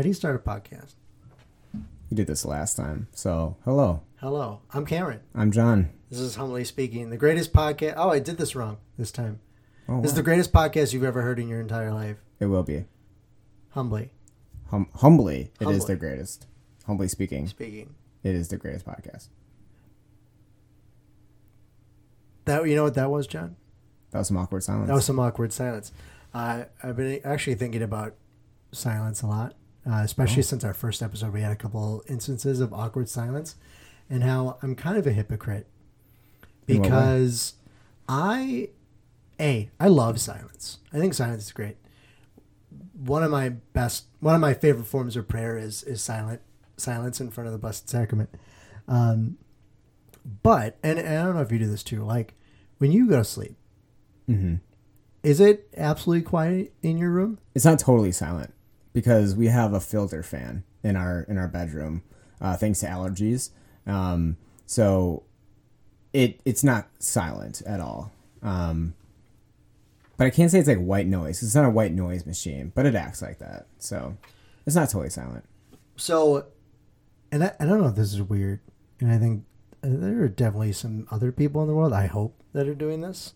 How do you start a podcast? We did this last time. So, hello. Hello, I'm Cameron. I'm John. This is Humbly Speaking, the greatest podcast. Oh, I did this wrong this time. Oh, This is the greatest podcast you've ever heard in your entire life. it will be. Humbly Hum- humbly, it is the greatest. Humbly speaking, speaking. it is the greatest podcast. That you know what that was, John? That was some awkward silence. That was some awkward silence. Uh, I've been actually thinking about silence a lot, uh, especially Oh. since our first episode. We had a couple instances of awkward silence, and how I'm kind of a hypocrite In what way? because I, a, I love silence. I think silence is great. One of my best, one of my favorite forms of prayer is is silent silence in front of the Blessed Sacrament. Um, but and, and I don't know if you do this too. Like when you go to sleep. mm-hmm. Is it absolutely quiet in your room? It's not totally silent because we have a filter fan in our in our bedroom, uh, thanks to allergies. Um, so it it's not silent at all. Um, but I can't say it's like white noise. It's not a white noise machine, but it acts like that. So it's not totally silent. So, and I, I don't know if this is weird, and I think uh, there are definitely some other people in the world. I hope that are doing this,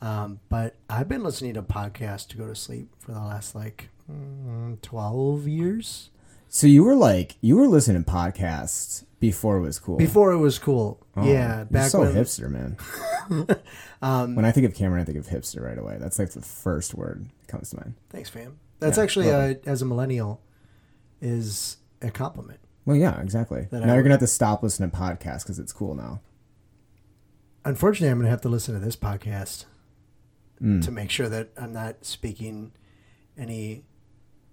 um, but I've been listening to podcasts to go to sleep for the last like mm, twelve years. So you were like you were listening to podcasts before it was cool. Before it was cool, Oh, yeah. Back so when hipster, man. um, When I think of Cameron, I think of hipster right away. That's like the first word that comes to mind. thanks, fam. That's Yeah, actually uh, welcome. as a millennial, is a compliment. Well, yeah, exactly. Now I you're would- gonna have to stop listening to podcasts because it's cool now. Unfortunately, I'm going to have to listen to this podcast Mm, to make sure that I'm not speaking any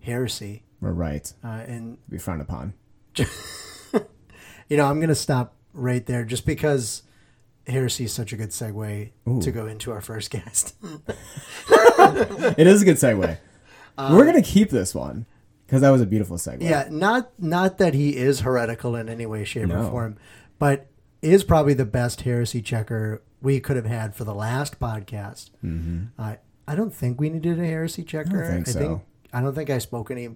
heresy. we're right. Uh, and Be frowned upon. you know, I'm going to stop right there just because heresy is such a good segue Ooh. to go into our first guest. it is a good segue. we're gonna keep this one because that was a beautiful segue. Yeah, not not that he is heretical in any way, shape, or form, but is probably the best heresy checker we could have had for the last podcast. hmm Uh, I don't think we needed a heresy checker. I think so. I don't think I spoke any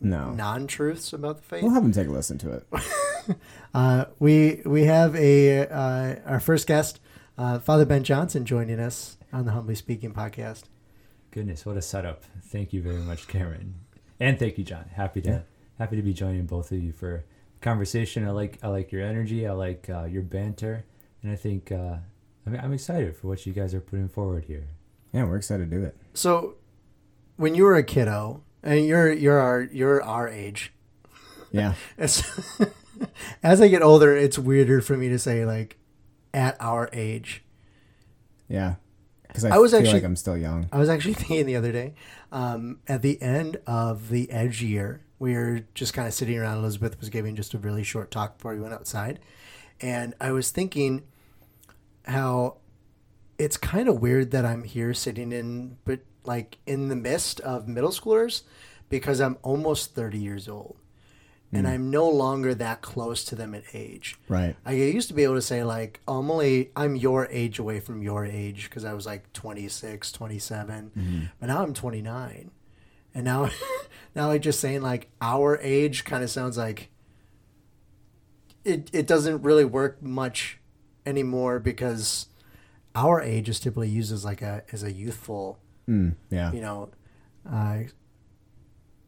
No, non-truths about the faith. we'll have him take a listen to it. Uh, we we have a uh, our first guest, uh, Father Ben Johnson, joining us on the Humbly Speaking podcast. Goodness, what a setup! Thank you very much, Cameron, and thank you, John. Happy to Yeah. happy to be joining both of you for conversation. I like I like your energy. I like uh, your banter, and I think uh, I mean, I'm excited for what you guys are putting forward here. Yeah, we're excited to do it. So, when you were a kiddo, and you're you're our you're our age. Yeah, As, as I get older, it's weirder for me to say like at our age. yeah. Because I, I was feel actually- like I'm still young. I was actually thinking the other day, um, at the end of the Edge year, we were just kind of sitting around. Elizabeth was giving just a really short talk before we went outside, and I was thinking how it's kind of weird that I'm here sitting in, but like in the midst of middle schoolers, because I'm almost thirty years old, and hmm. I'm no longer that close to them in age. Right. I used to be able to say like, oh, I'm only I'm your age away from your age because I was like 26, 27, mm-hmm. but now I'm 29, and now now like just saying like our age kind of sounds like it it doesn't really work much anymore because our age is typically used as like a as a youthful Mm, yeah. you know, uh,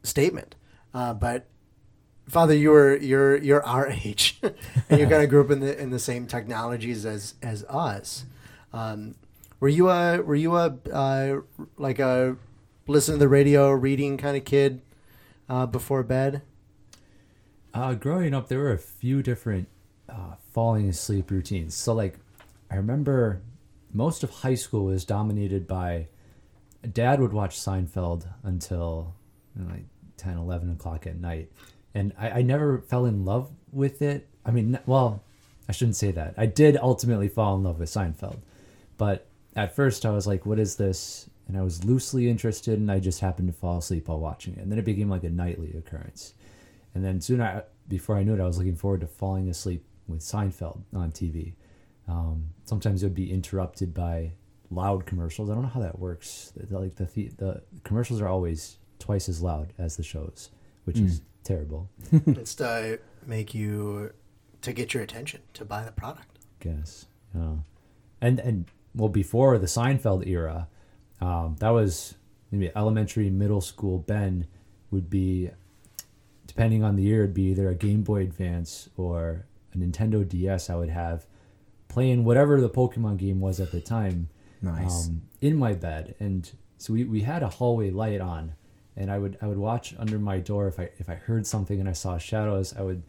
statement. Uh, but Father, you're you're you're our age, and you kind of grew up in the in the same technologies as as us. Um, were you a were you a uh, like a listen to the radio, reading kind of kid uh, before bed? Uh, growing up, there were a few different uh, falling asleep routines. So, like, I remember most of high school was dominated by dad would watch Seinfeld until you know, like 10, 11 o'clock at night. And I, I never fell in love with it. I mean, well, I shouldn't say that. I did ultimately fall in love with Seinfeld. But at first, I was like, what is this? And I was loosely interested, and I just happened to fall asleep while watching it. And then it became like a nightly occurrence. And then soon I, before I knew it, I was looking forward to falling asleep with Seinfeld on TV. Um, sometimes it would be interrupted by loud commercials. I don't know how that works. Like the, the the commercials are always twice as loud as the shows, which is terrible. it's to make you to get your attention to buy the product. guess. Yeah. And and well, before the Seinfeld era, um, that was maybe elementary, middle school. Ben would be, depending on the year, it'd be either a Game Boy Advance or a Nintendo DS. I would have playing whatever the Pokemon game was at the time. Nice. Um, in my bed, and so we, we had a hallway light on, and I would I would watch under my door if I if I heard something and I saw shadows, I would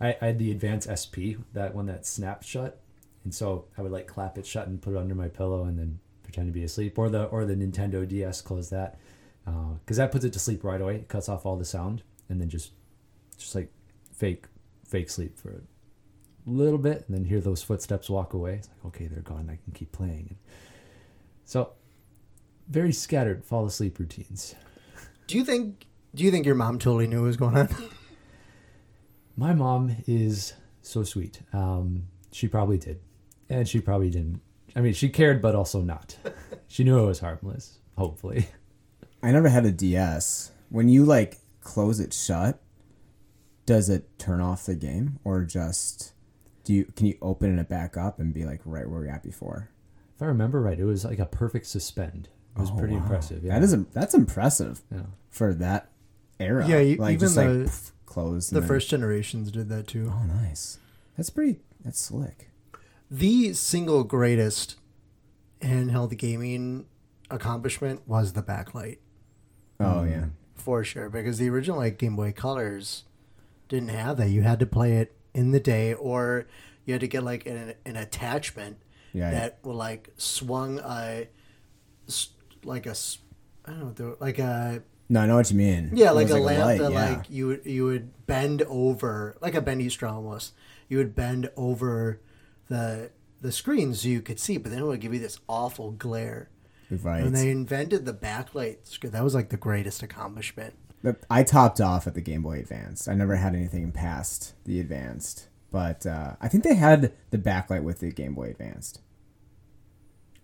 I, I had the advanced SP, that one that snaps shut, and so I would like clap it shut and put it under my pillow and then pretend to be asleep, or the or the Nintendo DS close that, because that puts it to sleep right away. It cuts off all the sound and then just just like fake fake sleep for a little bit, and then hear those footsteps walk away. It's like okay, they're gone. I can keep playing. So very scattered fall asleep routines. Do you think? Do you think your mom totally knew what was going on? My mom is so sweet. Um, she probably did, and she probably didn't. I mean, she cared, but also not. she knew it was harmless. Hopefully, I never had a DS. When you like close it shut, does it turn off the game or just do you can you open it back up and be like right where you're at before? If I remember right, it was like a perfect suspend. It was Oh, pretty wow. impressive. Yeah. That is that's impressive Yeah. for that era. Yeah, you- like even just like the- pff, closed. the and then- first generations did that too. Oh, nice. That's pretty. That's slick. The single greatest handheld gaming accomplishment was the backlight. Oh Mm. yeah. For sure, because the original like Game Boy Colors didn't have that. You had to play it in the day, or you had to get like an, an attachment Yeah. that will like swung a like a I don't know like a No, I know what you mean. yeah like a lamp light, that yeah. like you would you would bend over like a bendy straw almost. You would bend over the the screen so you could see, but then it would give you this awful glare. right. When they invented the backlight that was like the greatest accomplishment. But I topped off at the Game Boy Advance. I never had anything past the Advanced, but uh, I think they had the backlight with the Game Boy Advanced.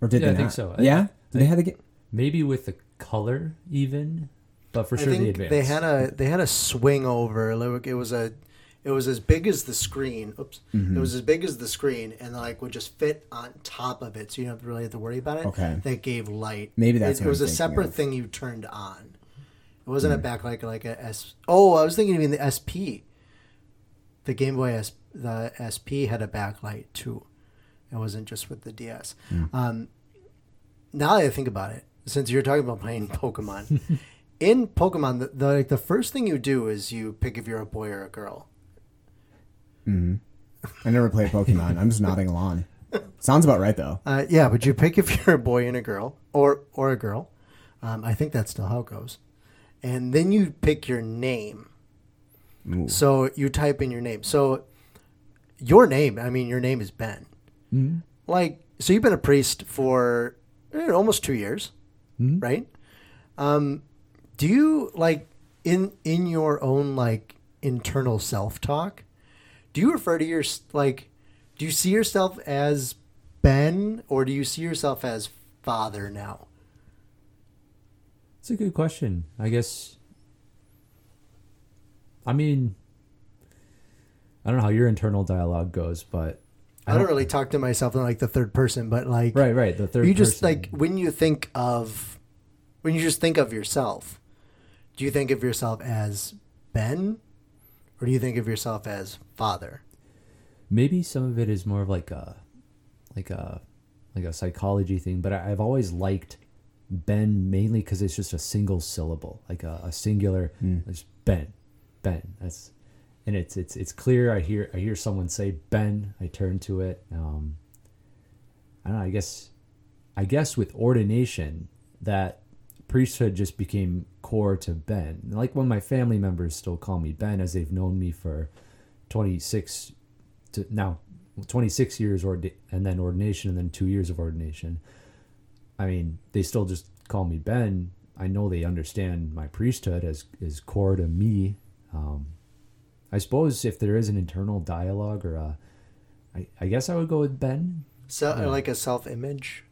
Or did Yeah, they I think not? so. I- Yeah, did they had the game. maybe with the color even, but for I sure the think advance. they had a they had a swing over. Like it was a it was as big as the screen. Oops, Mm-hmm. it was as big as the screen, and like would just fit on top of it, so you don't really have to worry about it. Okay. that gave light. Maybe that's it, what it was I'm a thinking separate of. Thing you turned on. It wasn't a backlight like a S. Oh, I was thinking even the SP. The Game Boy S, the SP had a backlight too. It wasn't just with the DS. Hmm. Um, now that I think about it, since you're talking about playing Pokemon, in Pokemon, the, the like the first thing you do is you pick if you're a boy or a girl. I never played Pokemon. I'm just nodding along. Sounds about right though. Uh, yeah, but you pick if you're a boy and a girl, or or a girl. Um, I think that's still how it goes. And then you pick your name. Ooh. So you type in your name. So your name, I mean, your name is Ben. Mhm. Like, so you've been a priest for eh, almost two years, Mhm. right? Um, do you like in in your own like internal self talk? Do you refer to your like? Do you see yourself as Ben, or do you see yourself as father now? It's a good question. I guess. I mean, I don't know how your internal dialogue goes, but I don't really talk to myself in like the third person, but like Right, right. The third. you just person. like when you think of when you just think of yourself do you think of yourself as ben or do you think of yourself as father maybe some of it is more of like a, like a, like a psychology thing. But I, I've always liked Ben mainly because it's just a single syllable, like a, a singular. Hmm. It's Ben, Ben. That's, and it's it's it's clear. I hear I hear someone say Ben. I turn to it. Um, I don't know. I guess, I guess with ordination, that priesthood just became core to Ben. Like when my family members still call me Ben, as they've known me for twenty six to now 26 years orda- and then ordination and then two years of ordination i mean they still just call me ben i know they understand my priesthood as is core to me um, i suppose if there is an internal dialogue or a, I, I guess i would go with ben so Yeah. like a self-image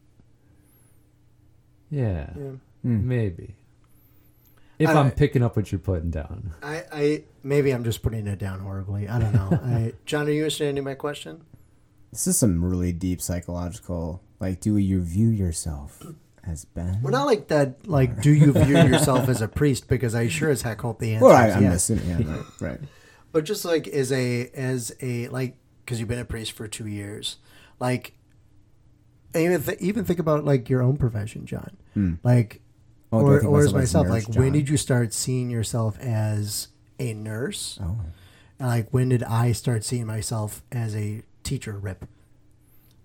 yeah, yeah. Hmm. maybe If I- I'm picking up what you're putting down. I, I maybe I'm just putting it down horribly. I don't know. I, John, are you understanding my question? This is some really deep psychological. Like, do you view yourself as Ben? We're not like that. Like, do you view yourself as a priest? Because I sure as heck hope the answer Well, I, is I'm yes. assuming. Yeah, right, right. But just like as a as a like because you've been a priest for two years, like even th- even think about like your own profession, John. Like, Oh, or or as myself a like nurse, when did you start seeing yourself as a nurse? Oh, And like when did I start seeing myself as a teacher rip?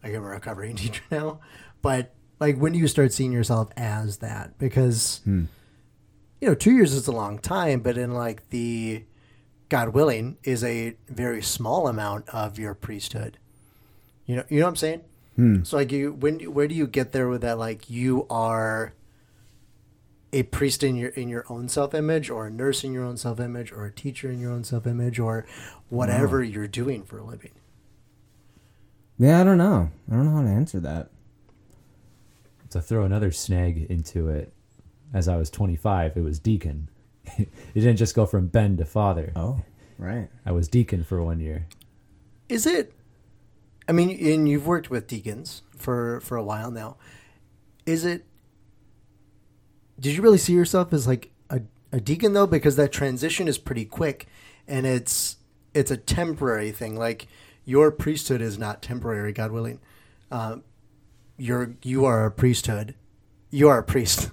Like I'm a recovering teacher now, but like when do you start seeing yourself as that? Because Hmm. you know, two years is a long time, but in like the God willing is a very small amount of your priesthood. You know, you know what I'm saying? Hmm. So like you, when where do you get there with that? Like you are a priest in your in your own self image, or a nurse in your own self image, or a teacher in your own self image, or whatever you're doing for a living. yeah. I don't know. I don't know how to answer that. To throw another snag into it, as I was 25, it was deacon. it didn't just go from Ben to father. Oh, right. I was deacon for one year. Is it? I mean, and you've worked with deacons for for a while now. Is it? Did you really see yourself as like a, a deacon though? Because that transition is pretty quick, and it's it's a temporary thing. Like your priesthood is not temporary, God willing. Uh, you're you are a priesthood. You are a priest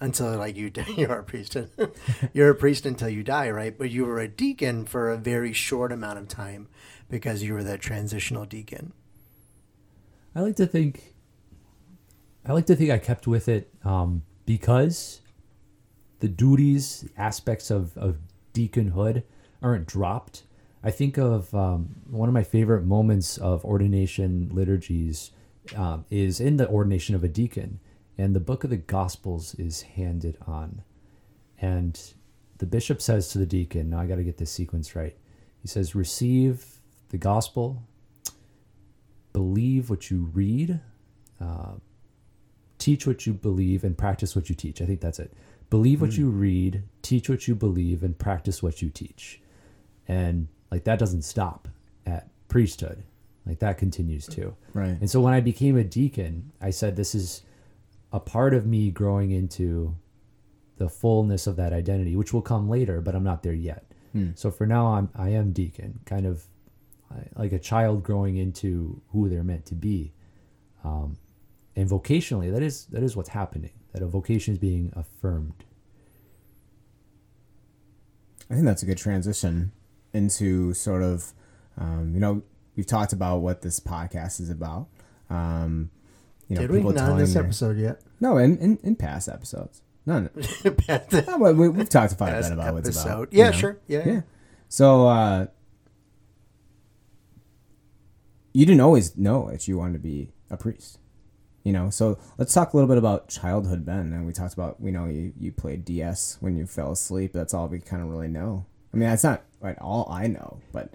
until like you you are a priesthood. you're a priest until you die, right? But you were a deacon for a very short amount of time because you were that transitional deacon. I like to think. I like to think I kept with it um, because the duties, aspects of, of deaconhood aren't dropped. I think of um, one of my favorite moments of ordination liturgies um, is in the ordination of a deacon, and the book of the Gospels is handed on, and the bishop says to the deacon, "Now I got to get this sequence right." He says, "Receive the gospel, believe what you read, uh, teach what you believe, and practice what you teach. I think that's it. Believe what you read, teach what you believe, and practice what you teach. And like that doesn't stop at priesthood. Like that continues too. Right. And so when I became a deacon, I said this is a part of me growing into the fullness of that identity, which will come later, but I'm not there yet. So for now, I'm I am deacon, kind of like a child growing into who they're meant to be. Um, and vocationally, that is that is what's happening. That a vocation is being affirmed. I think that's a good transition into sort of, um, you know, we've talked about what this podcast is about. Um, you know, Did we not in this episode yet? No, in, in, in past episodes. No, no. We, we've talked a bit about what it's about. Yeah, you know? sure. Yeah, yeah. Yeah. So, uh, you didn't always know that you wanted to be a priest. You know, so let's talk a little bit about childhood, Ben. And we talked about, you know, you, you played DS when you fell asleep. That's all we kind of really know. I mean, that's not like all I know, but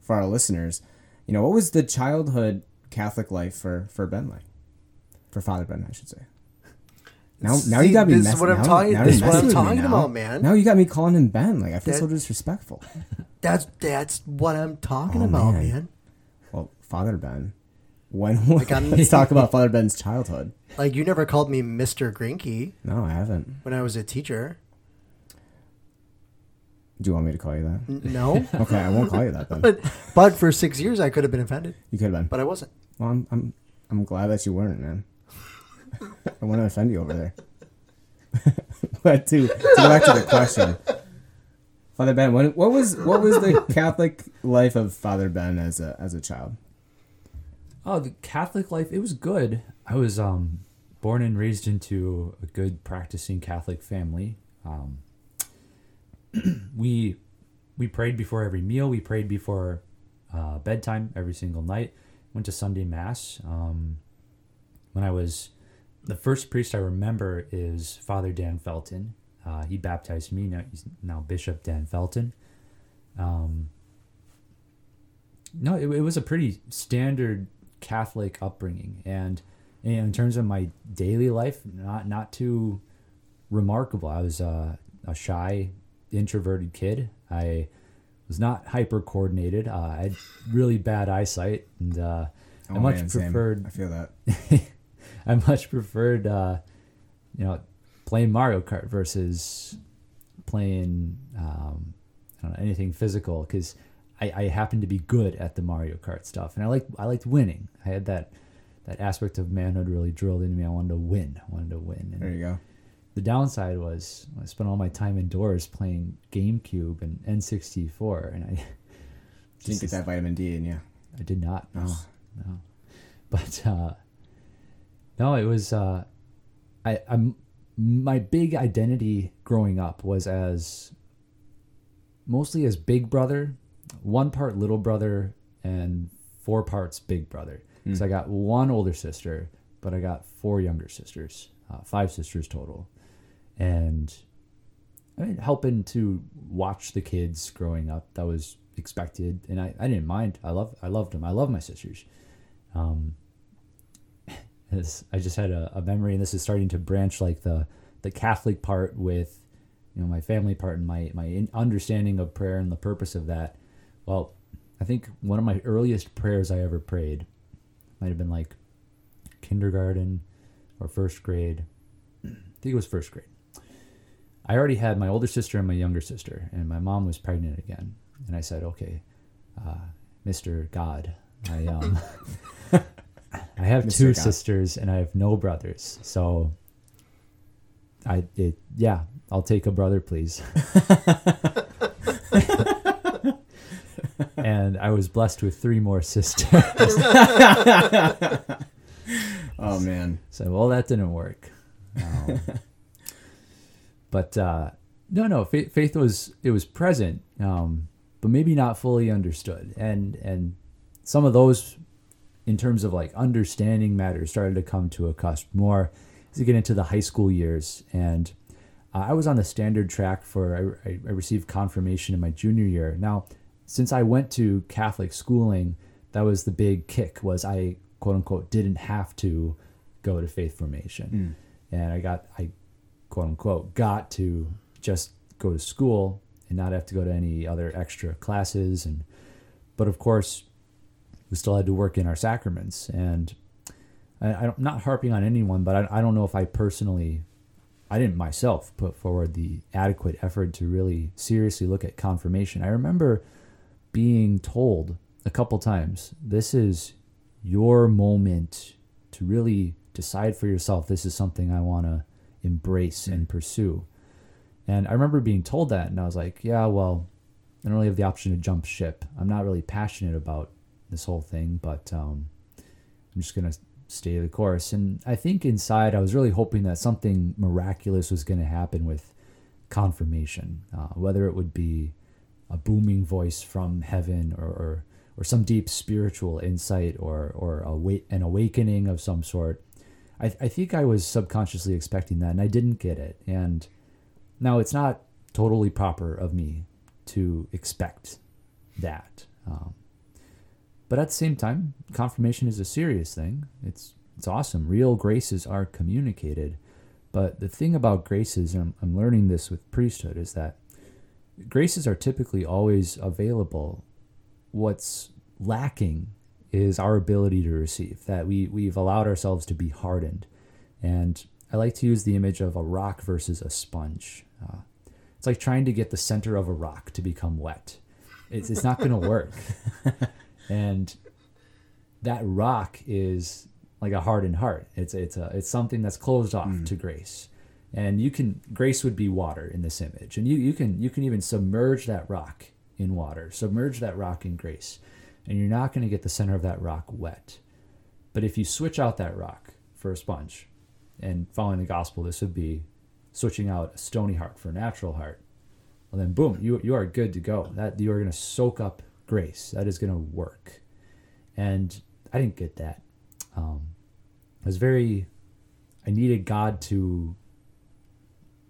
for our listeners, you know, what was the childhood Catholic life for for Ben like? For Father Ben, I should say. Now, now See, you got me. this is mess- what I'm now- talking- now this is what I'm messing with me talking about, man. Now you got me calling him Ben. Like I feel so disrespectful. That's that's what I'm talking Oh, about, man. man. Well, Father Ben. When I'm- let's talk about Father Ben's childhood. Like you never called me Mr. Grinky No, I haven't. when I was a teacher. Do you want me to call you that? N- No, Okay, I won't call you that then. but but for six years I could have been offended, You could have been. but I wasn't. Well, I'm I'm I'm glad that you weren't, man. I want to offend you over there. but to to go back to the question, Father Ben, what, what was what was the Catholic life of Father Ben as a as a child? Oh, the Catholic life, it was good. I was um, born and raised into a good practicing Catholic family. Um, we we prayed before every meal. We prayed before uh, bedtime every single night. Went to Sunday mass. Um, when I was the first priest I remember is Father Dan Felton. Uh, he baptized me. Now he's now Bishop Dan Felton. Um, no, it, it was a pretty standard Catholic upbringing, and, and in terms of my daily life, not not too remarkable. I was uh, a shy, introverted kid. I was not hyper coordinated. Uh, I had really bad eyesight, and uh, I Oh, much man, same. preferred I feel that. I much preferred, uh, you know, playing Mario Kart versus playing um, I don't know, anything physical because I, I happened to be good at the Mario Kart stuff, and I like I liked winning. I had that that aspect of manhood really drilled into me. I wanted to win. I wanted to win. There you go. the downside was I spent all my time indoors playing GameCube and N64, and I Didn't get that vitamin D in you. I did not. No, Oh. no. But uh, no, it was. Uh, I I'm my big identity growing up was as mostly as big brother, one part little brother, and four parts big brother. So I got one older sister, but I got four younger sisters, uh, five sisters total, and I mean helping to watch the kids growing up. That was expected, and I, I didn't mind. I love I loved them. I love my sisters. Um, this, I just had a, a memory, and this is starting to branch like the the Catholic part with you know my family part and my my understanding of prayer and the purpose of that. Well, I think one of my earliest prayers I ever prayed might have been like kindergarten or first grade. I think it was first grade. I already had my older sister and my younger sister, and my mom was pregnant again. And I said, "Okay, uh, Mister God, I um, I have Mr. two God. sisters and I have no brothers, so I it yeah, I'll take a brother, please." and I was blessed with three more sisters. Oh man. So well, that didn't work. Um, but uh, no, no, faith, faith was it was present, um, but maybe not fully understood, and and some of those, in terms of like understanding matters, started to come to a cusp more as you get into the high school years, and uh, I was on the standard track for I, I, I received confirmation in my junior year. Now, since I went to Catholic schooling, that was the big kick was I quote unquote didn't have to go to faith formation, and I got I quote unquote got to just go to school and not have to go to any other extra classes. And but of course we still had to work in our sacraments and I, I'm not harping on anyone but I, I don't know if I personally I didn't myself put forward the adequate effort to really seriously look at confirmation. I remember being told a couple times, this is your moment to really decide for yourself this is something I want to embrace and pursue. And I remember being told that and I was like, yeah, well, I don't really have the option to jump ship. I'm not really passionate about this whole thing, but um, I'm just going to stay the course. And I think inside I was really hoping that something miraculous was going to happen with confirmation, uh, whether it would be a booming voice from heaven or, or, or some deep spiritual insight or, or a an awakening of some sort. I, I think I was subconsciously expecting that and I didn't get it. And now it's not totally proper of me to expect that. Um, but at the same time, confirmation is a serious thing. It's it's awesome. Real graces are communicated. But the thing about graces, and I'm, I'm learning this with priesthood, is that graces are typically always available. What's lacking is our ability to receive. That we we've allowed ourselves to be hardened, and I like to use the image of a rock versus a sponge. Uh, it's like trying to get the center of a rock to become wet. It's it's not going to work, and that rock is like a hardened heart. It's it's a it's something that's closed off hmm. to grace. And you can grace would be water in this image. And you, you can you can even submerge that rock in water, submerge that rock in grace. And you're not going to get the center of that rock wet. But if you switch out that rock for a sponge, and following the gospel, this would be switching out a stony heart for a natural heart. Well then boom, you you are good to go. That you are going to soak up grace. That is going to work. And I didn't get that. Um, I was very, I needed God to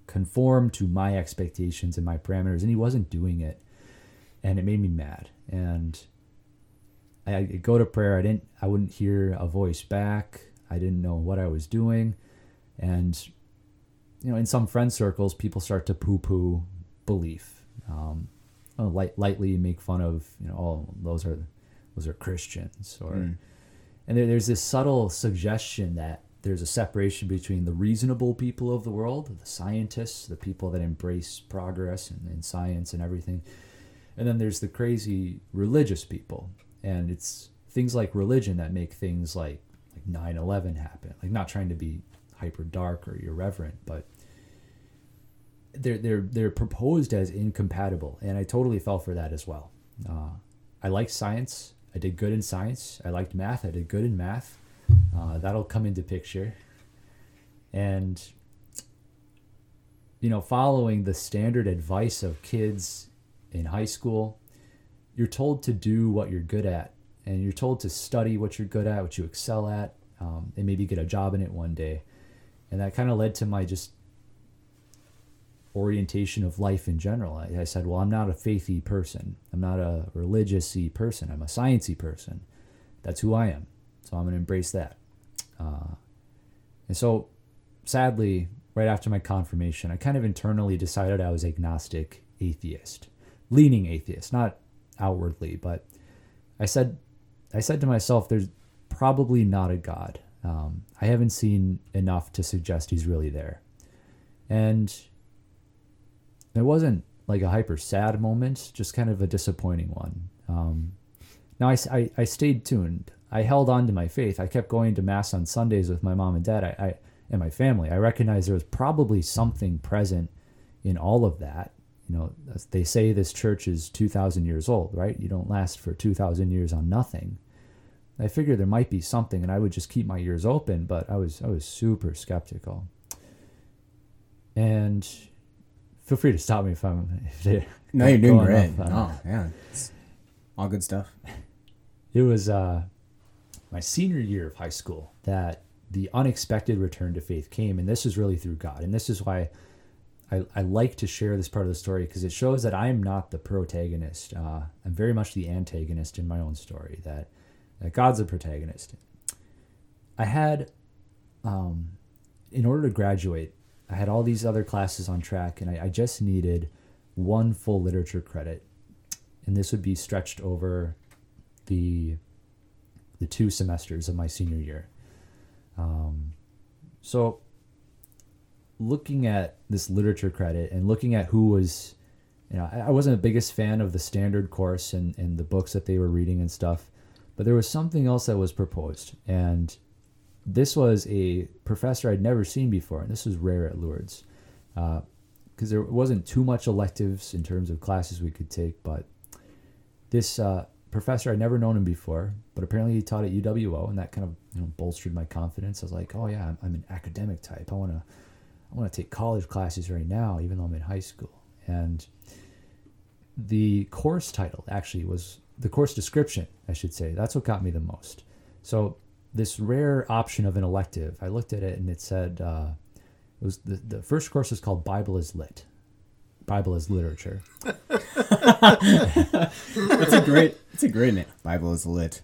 conform to my expectations and my parameters, and He wasn't doing it, and it made me mad. And I go to prayer. I didn't. I wouldn't hear a voice back. I didn't know what I was doing, and you know, in some friend circles, people start to poo-poo belief. Um, uh, light, lightly make fun of, you know, oh, those are those are Christians, or Mm. and there, there's this subtle suggestion that there's a separation between the reasonable people of the world, the scientists, the people that embrace progress and, and science and everything, and then there's the crazy religious people, and it's things like religion that make things like like 9/11 happen. Like not trying to be hyper dark or irreverent, but they're they're they're proposed as incompatible, and I totally fell for that as well. Uh, I liked science. I did good in science. I liked math. I did good in math. Uh, that'll come into picture, and you know, following the standard advice of kids in high school, you're told to do what you're good at, and you're told to study what you're good at, what you excel at, um, and maybe get a job in it one day. And that kind of led to my just orientation of life in general. I, I said, well, I'm not a faithy person. I'm not a religious-y person. I'm a sciencey person. That's who I am. So I'm going to embrace that. Uh, and so, sadly, right after my confirmation, I kind of internally decided I was agnostic, atheist, leaning atheist, not outwardly, but I said, I said to myself, there's probably not a God. Um, I haven't seen enough to suggest he's really there. And it wasn't like a hyper sad moment, just kind of a disappointing one. Um, now, I, I, I stayed tuned. I held on to my faith. I kept going to Mass on Sundays with my mom and dad I, I, and my family. I recognized there was probably something present in all of that. You know, they say this church is 2,000 years old, right? You don't last for 2,000 years on nothing. I figured there might be something, and I would just keep my ears open. But I was I was super skeptical. And feel free to stop me if I'm. If they're No, you're doing great. off, Oh, yeah. It's all good stuff. It was uh, my senior year of high school that the unexpected return to faith came, and this is really through God. And this is why I, I like to share this part of the story because it shows that I am not the protagonist. Uh, I'm very much the antagonist in my own story. That that God's the protagonist. I had, um, in order to graduate, I had all these other classes on track, and I, I just needed one full literature credit, and this would be stretched over the the two semesters of my senior year. Um, so, looking at this literature credit and looking at who was, you know, I, I wasn't the biggest fan of the standard course and, and the books that they were reading and stuff, but there was something else that was proposed. And this was a professor I'd never seen before, and this was rare at Lourdes. Because there wasn't too much electives in terms of classes we could take, but this uh, professor I'd never known him before, but apparently he taught at UWO, and that kind of you know bolstered my confidence. I was like, oh yeah, I'm, I'm an academic type. I want to I want to take college classes right now, even though I'm in high school. And the course title actually was the course description, I should say. That's what got me the most. So this rare option of an elective, I looked at it and it said uh, it was the, the first course is called Bible is Lit. Bible is literature. That's a great. It's a great name. Bible is lit.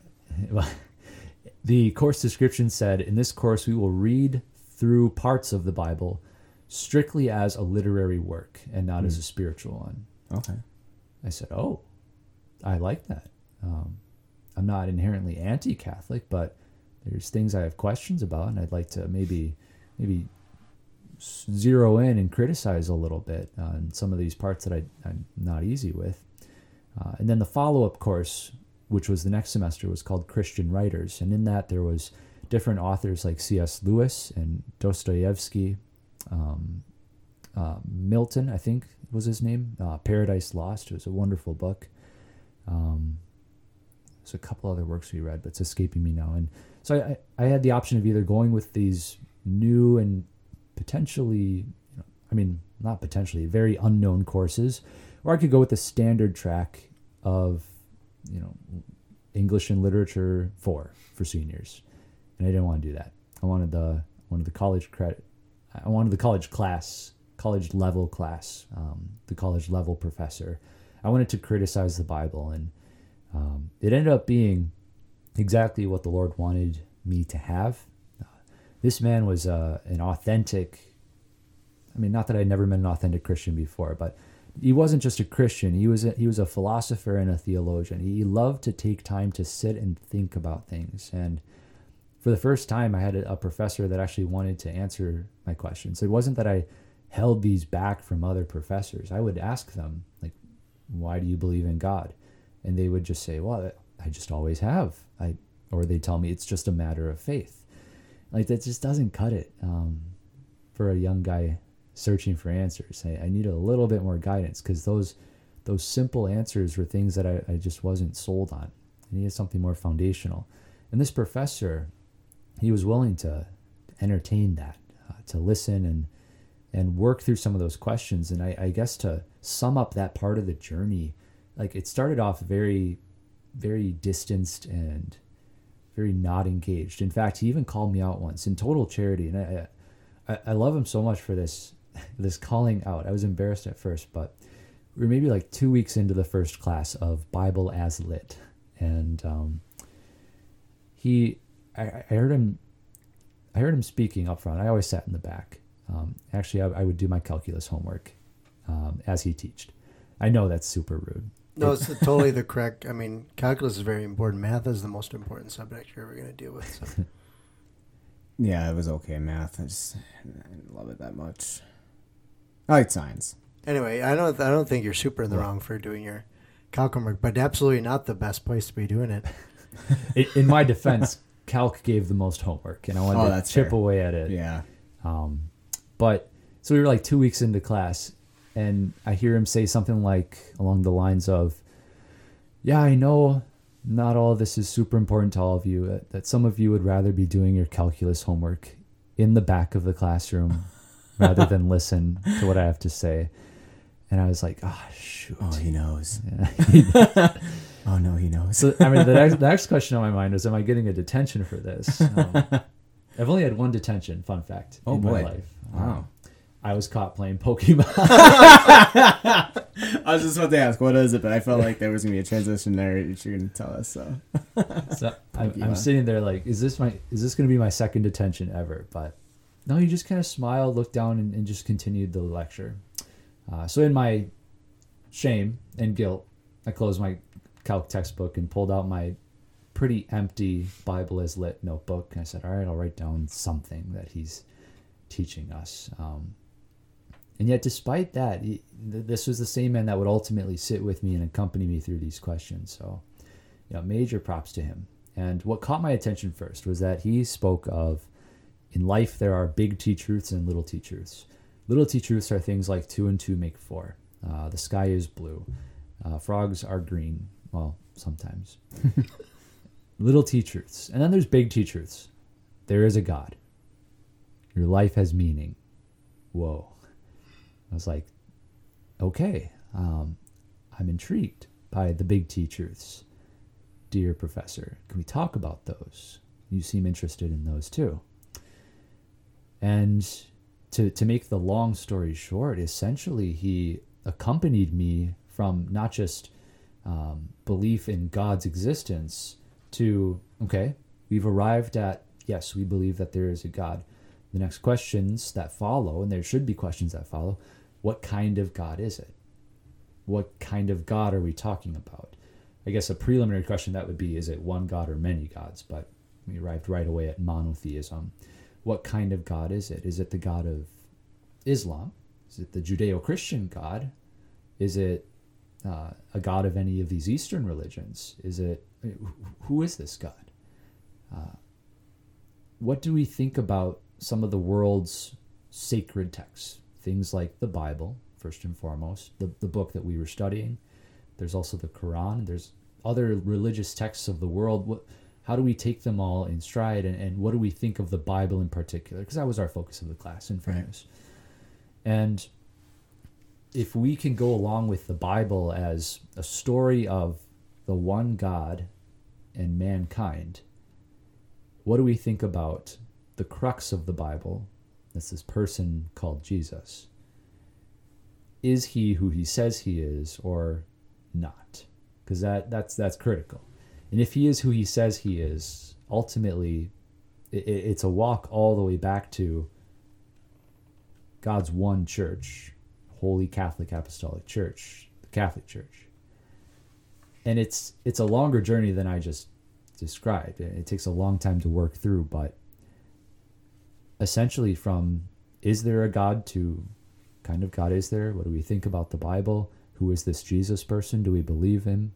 The course description said in this course we will read through parts of the bible strictly as a literary work and not as a spiritual one Okay. i said oh i like that um, i'm not inherently anti-catholic but there's things i have questions about and i'd like to maybe maybe zero in and criticize a little bit on some of these parts that I, i'm not easy with uh, and then the follow-up course which was the next semester, was called Christian Writers, and in that there was different authors like C.S. Lewis and Dostoevsky, um, uh, Milton, I think was his name, uh, Paradise Lost. It was a wonderful book. Um, there's a couple other works we read, but it's escaping me now. And so I, I had the option of either going with these new and potentially, I mean, not potentially, very unknown courses, or I could go with the standard track of you know, English and literature four for seniors, and I didn't want to do that. I wanted the wanted the college credit. I wanted the college class, college level class, um, the college level professor. I wanted to criticize the Bible, and um, it ended up being exactly what the Lord wanted me to have. Uh, this man was uh, an authentic I mean, not that I'd never been an authentic Christian before, but he wasn't just a Christian. He was a, he was a philosopher and a theologian. He loved to take time to sit and think about things. And for the first time, I had a, a professor that actually wanted to answer my questions. So It wasn't that I held these back from other professors. I would ask them, like, why do you believe in God? And they would just say, well, I just always have. I or they tell me it's just a matter of faith. Like that just doesn't cut it um, for a young guy searching for answers. I, I need a little bit more guidance because those those simple answers were things that I, I just wasn't sold on. I needed something more foundational. And this professor, he was willing to entertain that, uh, to listen and and work through some of those questions. And I, I guess to sum up that part of the journey, like it started off very, very distanced and very not engaged. In fact, he even called me out once in total charity, and I, I, I love him so much for this, this calling out. I was embarrassed at first, but we are maybe like two weeks into the first class of Bible as lit, and um, he, I, I heard him, I heard him speaking up front. I always sat in the back. Um, actually, I, I, would do my calculus homework um, as he taught. I know that's super rude. No, it's totally the correct. I mean, calculus is very important. Math is the most important subject you're ever going to deal with. So. yeah, it was okay math. I just I didn't love it that much. I like science. Anyway, I don't. I don't think you're super in the wrong for doing your calc homework, but absolutely not the best place to be doing it. in my defense, calc gave the most homework, and I wanted oh, to chip fair. away at it. Yeah. Um, but so we were like two weeks into class, and I hear him say something like along the lines of, "Yeah, I know not all of this is super important to all of you. That, that some of you would rather be doing your calculus homework in the back of the classroom rather than listen to what I have to say." And I was like, "Ah, oh, shoot." Oh, he knows. Yeah. oh no, he knows. So I mean, the next, the next question on my mind was, "Am I getting a detention for this?" Um, I've only had one detention. Fun fact. Oh in boy! My life. Wow. Um, I was caught playing Pokemon. I was just about to ask, what is it? But I felt like there was gonna be a transition there. that You're gonna tell us. So, so I'm, I'm, sitting there like, is this my is this gonna be my second detention ever? But no, he just kind of smiled, looked down, and, and just continued the lecture. Uh, so in my shame and guilt, I closed my calc textbook and pulled out my pretty empty Bible as lit notebook. And I said, all right, I'll write down something that he's teaching us. Um, and yet, despite that, this was the same man that would ultimately sit with me and accompany me through these questions. So, you know, major props to him. And what caught my attention first was that he spoke of in life there are big T truths and little T truths. Little T truths are things like two and two make four. Uh, the sky is blue. Uh, frogs are green. Well, sometimes. little T truths. And then there's big T truths. There is a God. Your life has meaning. Whoa. I was like, okay, um, I'm intrigued by the big T truths. Dear professor, can we talk about those? You seem interested in those too. And to, to make the long story short, essentially, he accompanied me from not just um, belief in God's existence to, okay, we've arrived at, yes, we believe that there is a God. The next questions that follow, and there should be questions that follow, what kind of God is it? What kind of God are we talking about? I guess a preliminary question that would be is it one God or many gods? But we arrived right away at monotheism. What kind of God is it? Is it the God of Islam? Is it the Judeo Christian God? Is it uh, a God of any of these Eastern religions? Is it who is this God? Uh, what do we think about some of the world's sacred texts? Things like the Bible, first and foremost, the, the book that we were studying. There's also the Quran. There's other religious texts of the world. What, how do we take them all in stride, and, and what do we think of the Bible in particular? Because that was our focus of the class, in fairness. Right. And if we can go along with the Bible as a story of the one God and mankind, what do we think about the crux of the Bible, that's this person called Jesus. Is he who he says he is or not? Because that, that's, that's critical. And if he is who he says he is, ultimately, it, it's a walk all the way back to God's one church, Holy Catholic Apostolic Church, the Catholic Church. And it's it's a longer journey than I just described. It takes a long time to work through, but essentially from is there a God to kind of God is there? What do we think about the Bible? Who is this Jesus person? Do we believe him?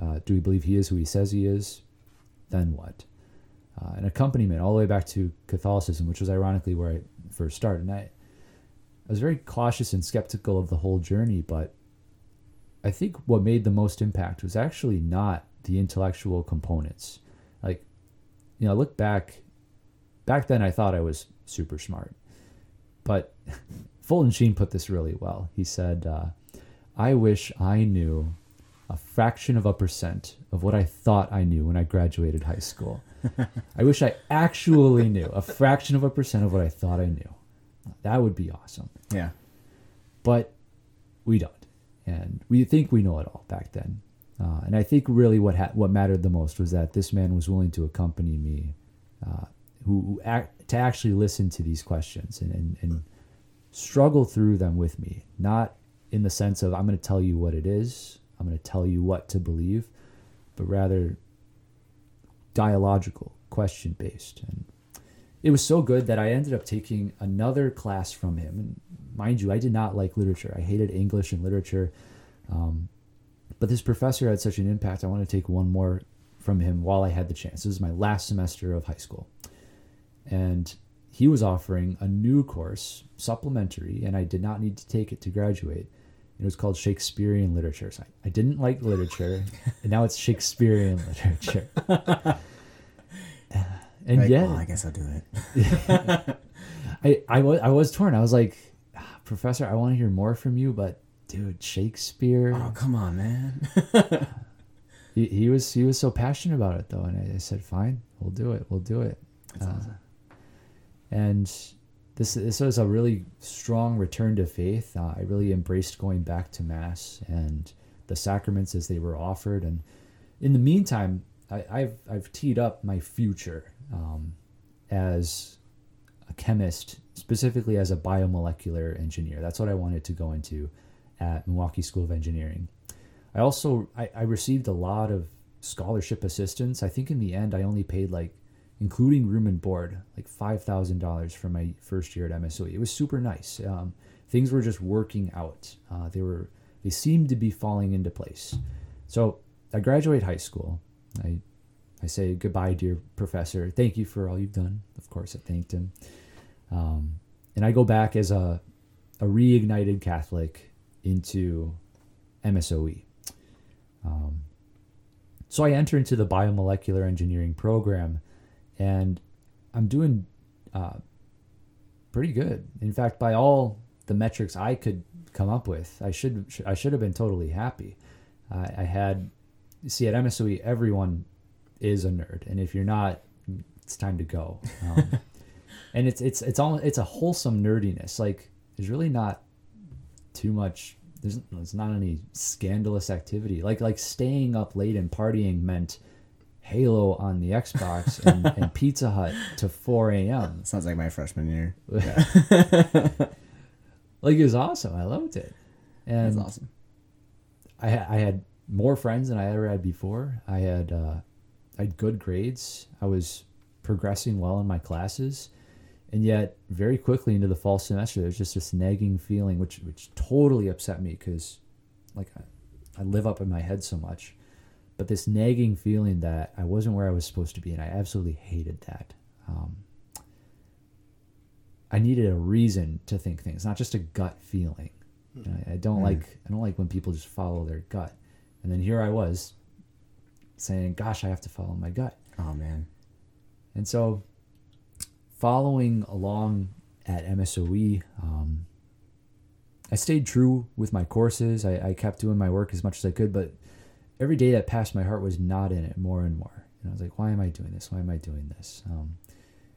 Uh, do we believe he is who he says he is? Then what? Uh, an accompaniment all the way back to Catholicism, which was ironically where I first started. And I, I was very cautious and skeptical of the whole journey, but I think what made the most impact was actually not the intellectual components. Like, you know, look back, back then I thought I was super smart, but Fulton Sheen put this really well. He said, uh, I wish I knew a fraction of a percent of what I thought I knew when I graduated high school. I wish I actually knew a fraction of a percent of what I thought I knew. That would be awesome. Yeah. But we don't. And we think we know it all back then. Uh, and I think really what ha- what mattered the most was that this man was willing to accompany me, uh, who, who act, to actually listen to these questions and, and, and struggle through them with me. Not in the sense of I'm going to tell you what it is, I'm going to tell you what to believe, but rather dialogical, question based. And it was so good that I ended up taking another class from him. And mind you, I did not like literature. I hated English and literature. Um, but this professor had such an impact. I want to take one more from him while I had the chance. This is my last semester of high school. And he was offering a new course, supplementary, and I did not need to take it to graduate. It was called Shakespearean literature. So I, I didn't like literature, and now it's Shakespearean literature. and Like, yet, well, I guess I'll do it. I, I, was, I was torn. I was like, "Ah, Professor, I want to hear more from you, but dude, Shakespeare. Oh, come on, man. He, he was he was so passionate about it though, and I, I said, "Fine, we'll do it. We'll do it." That's Uh, awesome. And this this was a really strong return to faith. Uh, I really embraced going back to mass and the sacraments as they were offered. And in the meantime, I, I've I've teed up my future um, as a chemist, specifically as a biomolecular engineer. That's what I wanted to go into at Milwaukee School of Engineering. I also I, I received a lot of scholarship assistance. I think in the end I only paid like including room and board, like five thousand dollars for my first year at MSOE. It was super nice. Um, things were just working out. Uh, they were they seemed to be falling into place. So I graduate high school. I I say goodbye, dear professor. Thank you for all you've done. Of course, I thanked him. Um, and I go back as a a reignited Catholic into MSOE. Um, so I enter into the biomolecular engineering program, and I'm doing uh, pretty good. In fact, by all the metrics I could come up with, I should I should have been totally happy. I I had see at MSOE everyone is a nerd, and if you're not, it's time to go. Um, and it's it's it's all it's a wholesome nerdiness. Like there's really not too much. There's there's not any scandalous activity. Like like staying up late and partying meant Halo on the Xbox and, and Pizza Hut to 4 a.m. Sounds like my freshman year. Like it was awesome. I loved it. That's And awesome. I I had more friends than I ever had before. I had uh, I had good grades. I was progressing well in my classes, and yet very quickly into the fall semester, there's just this nagging feeling, which which totally upset me because, like, I, I live up in my head so much, but this nagging feeling that I wasn't where I was supposed to be, and I absolutely hated that. Um, I needed a reason to think things, not just a gut feeling. I, I don't Mm. like I don't like when people just follow their gut. And then here I was saying, "Gosh, I have to follow my gut." Oh man. And so, following along at MSOE, um, I stayed true with my courses. I, I kept doing my work as much as I could, but every day that passed, my heart was not in it more and more. And I was like, why am I doing this? Why am I doing this? Um,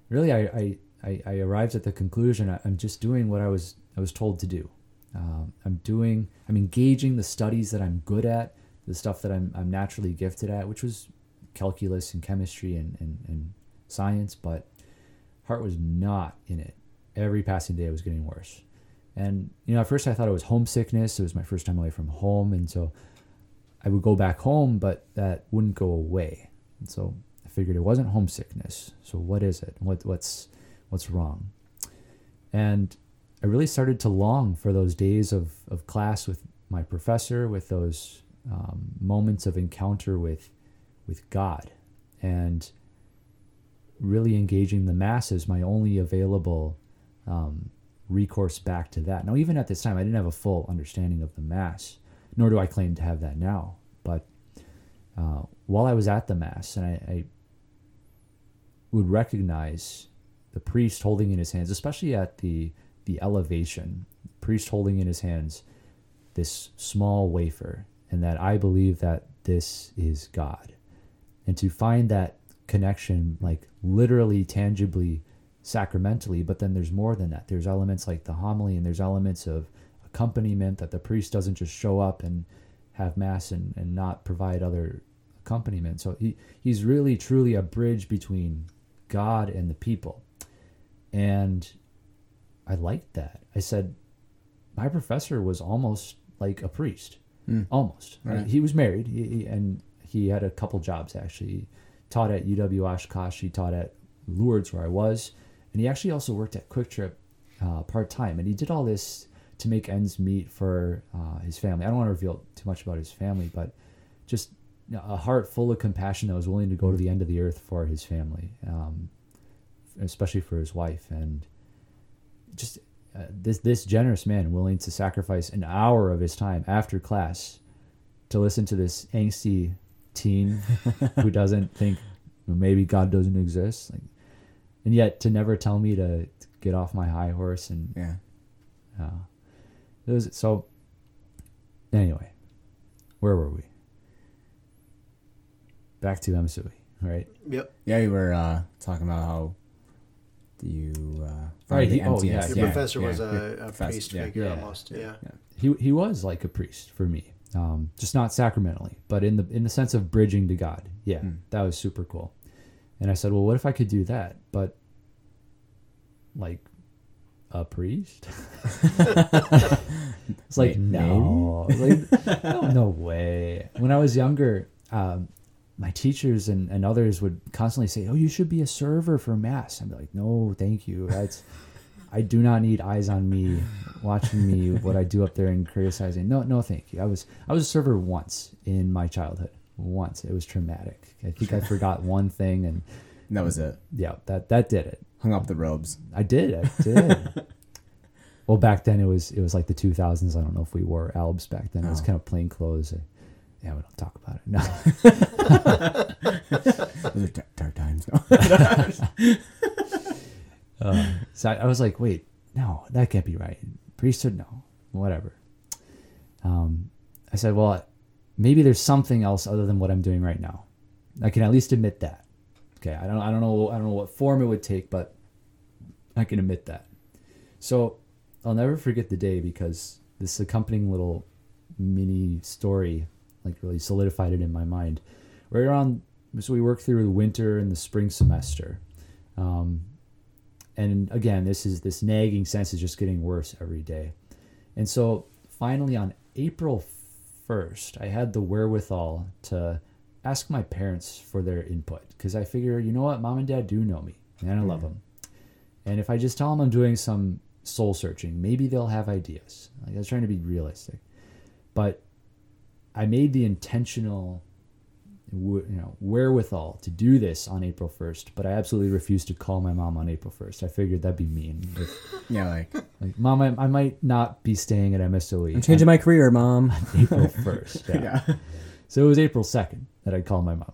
really, I, I, I, arrived at the conclusion I, I'm just doing what I was I was told to do. Um, I'm doing I'm engaging the studies that I'm good at, the stuff that I'm, I'm naturally gifted at, which was calculus and chemistry and, and, and science, but heart was not in it. Every passing day, I was getting worse. And you know, at first I thought it was homesickness. It was my first time away from home, and so I would go back home, but that wouldn't go away. And so I figured it wasn't homesickness. So what is it? What what's what's wrong? And I really started to long for those days of, of class with my professor, with those um, moments of encounter with with God, and really engaging the mass as my only available um, recourse back to that. Now, even at this time, I didn't have a full understanding of the mass, nor do I claim to have that now. But uh, while I was at the mass, and I, I would recognize the priest holding in his hands, especially at the the elevation, priest holding in his hands this small wafer, and that I believe that this is God, and to find that connection, like literally, tangibly, sacramentally, but then there's more than that. There's elements like the homily, and there's elements of accompaniment that the priest doesn't just show up and have mass and, and not provide other accompaniment. So he, he's really truly a bridge between God and the people. And I liked that. I said, my professor was almost like a priest, Mm. almost. Right. He was married, he, he- and he had a couple jobs actually. He taught at UW Oshkosh. He taught at Lourdes, where I was, and he actually also worked at Kwik Trip uh, part time. And he did all this to make ends meet for uh, his family. I don't want to reveal too much about his family, but just a heart full of compassion that was willing to go to the end of the earth for his family, um, especially for his wife, and just uh, this this generous man willing to sacrifice an hour of his time after class to listen to this angsty teen who doesn't think well, maybe God doesn't exist, like, and yet to never tell me to, to get off my high horse and Yeah. uh, it so. Anyway, where were we? Back to MSOE, right? Yep. Yeah, you were uh, talking about how you uh, Right, the he- oh, yeah, Your yeah, professor was yeah. a, a Professor, priest yeah. figure Yeah. almost. Yeah. He he was like a priest for me, um, just not sacramentally, but in the in the sense of bridging to God. Yeah, Hmm. that was super cool. And I said, well, what if I could do that, but like a priest? it's like no, like no, no way. When I was younger, um, my teachers and, and others would constantly say, "Oh, you should be a server for mass." I'd be like, "No, thank you. That's I do not need eyes on me watching me what I do up there and criticizing. No, no, thank you. I was I was a server once in my childhood. Once it was traumatic. I think I forgot one thing, and And that was it. yeah, that that did it. Hung up the robes. I did. I did. well, back then it was it was like the 2000s. I don't know if we wore albs back then. It was Oh. kind of plain clothes. Yeah, we don't talk about it. No. Those are dark, times. No. Uh, so I, I was like, wait, no, that can't be right. Priesthood, no, whatever. Um, I said, well, maybe there's something else other than what I'm doing right now. I can at least admit that. Okay, I don't, I don't know, I don't know what form it would take, but I can admit that. So I'll never forget the day because this accompanying little mini story like really solidified it in my mind. Right around, so we worked through the winter and the spring semester. Um, and again this is this nagging sense is just getting worse every day and so finally on april 1st i had the wherewithal to ask my parents for their input because i figure you know what mom and dad do know me and i love mm. them and if i just tell them i'm doing some soul searching maybe they'll have ideas like i was trying to be realistic but i made the intentional you know wherewithal to do this on April 1st, but I absolutely refused to call my mom on April 1st. I figured that'd be mean. If, yeah, like like, mom, I, I might not be staying at MSOE. I'm changing my career, mom. April 1st. Yeah. yeah. So it was April 2nd that I called my mom.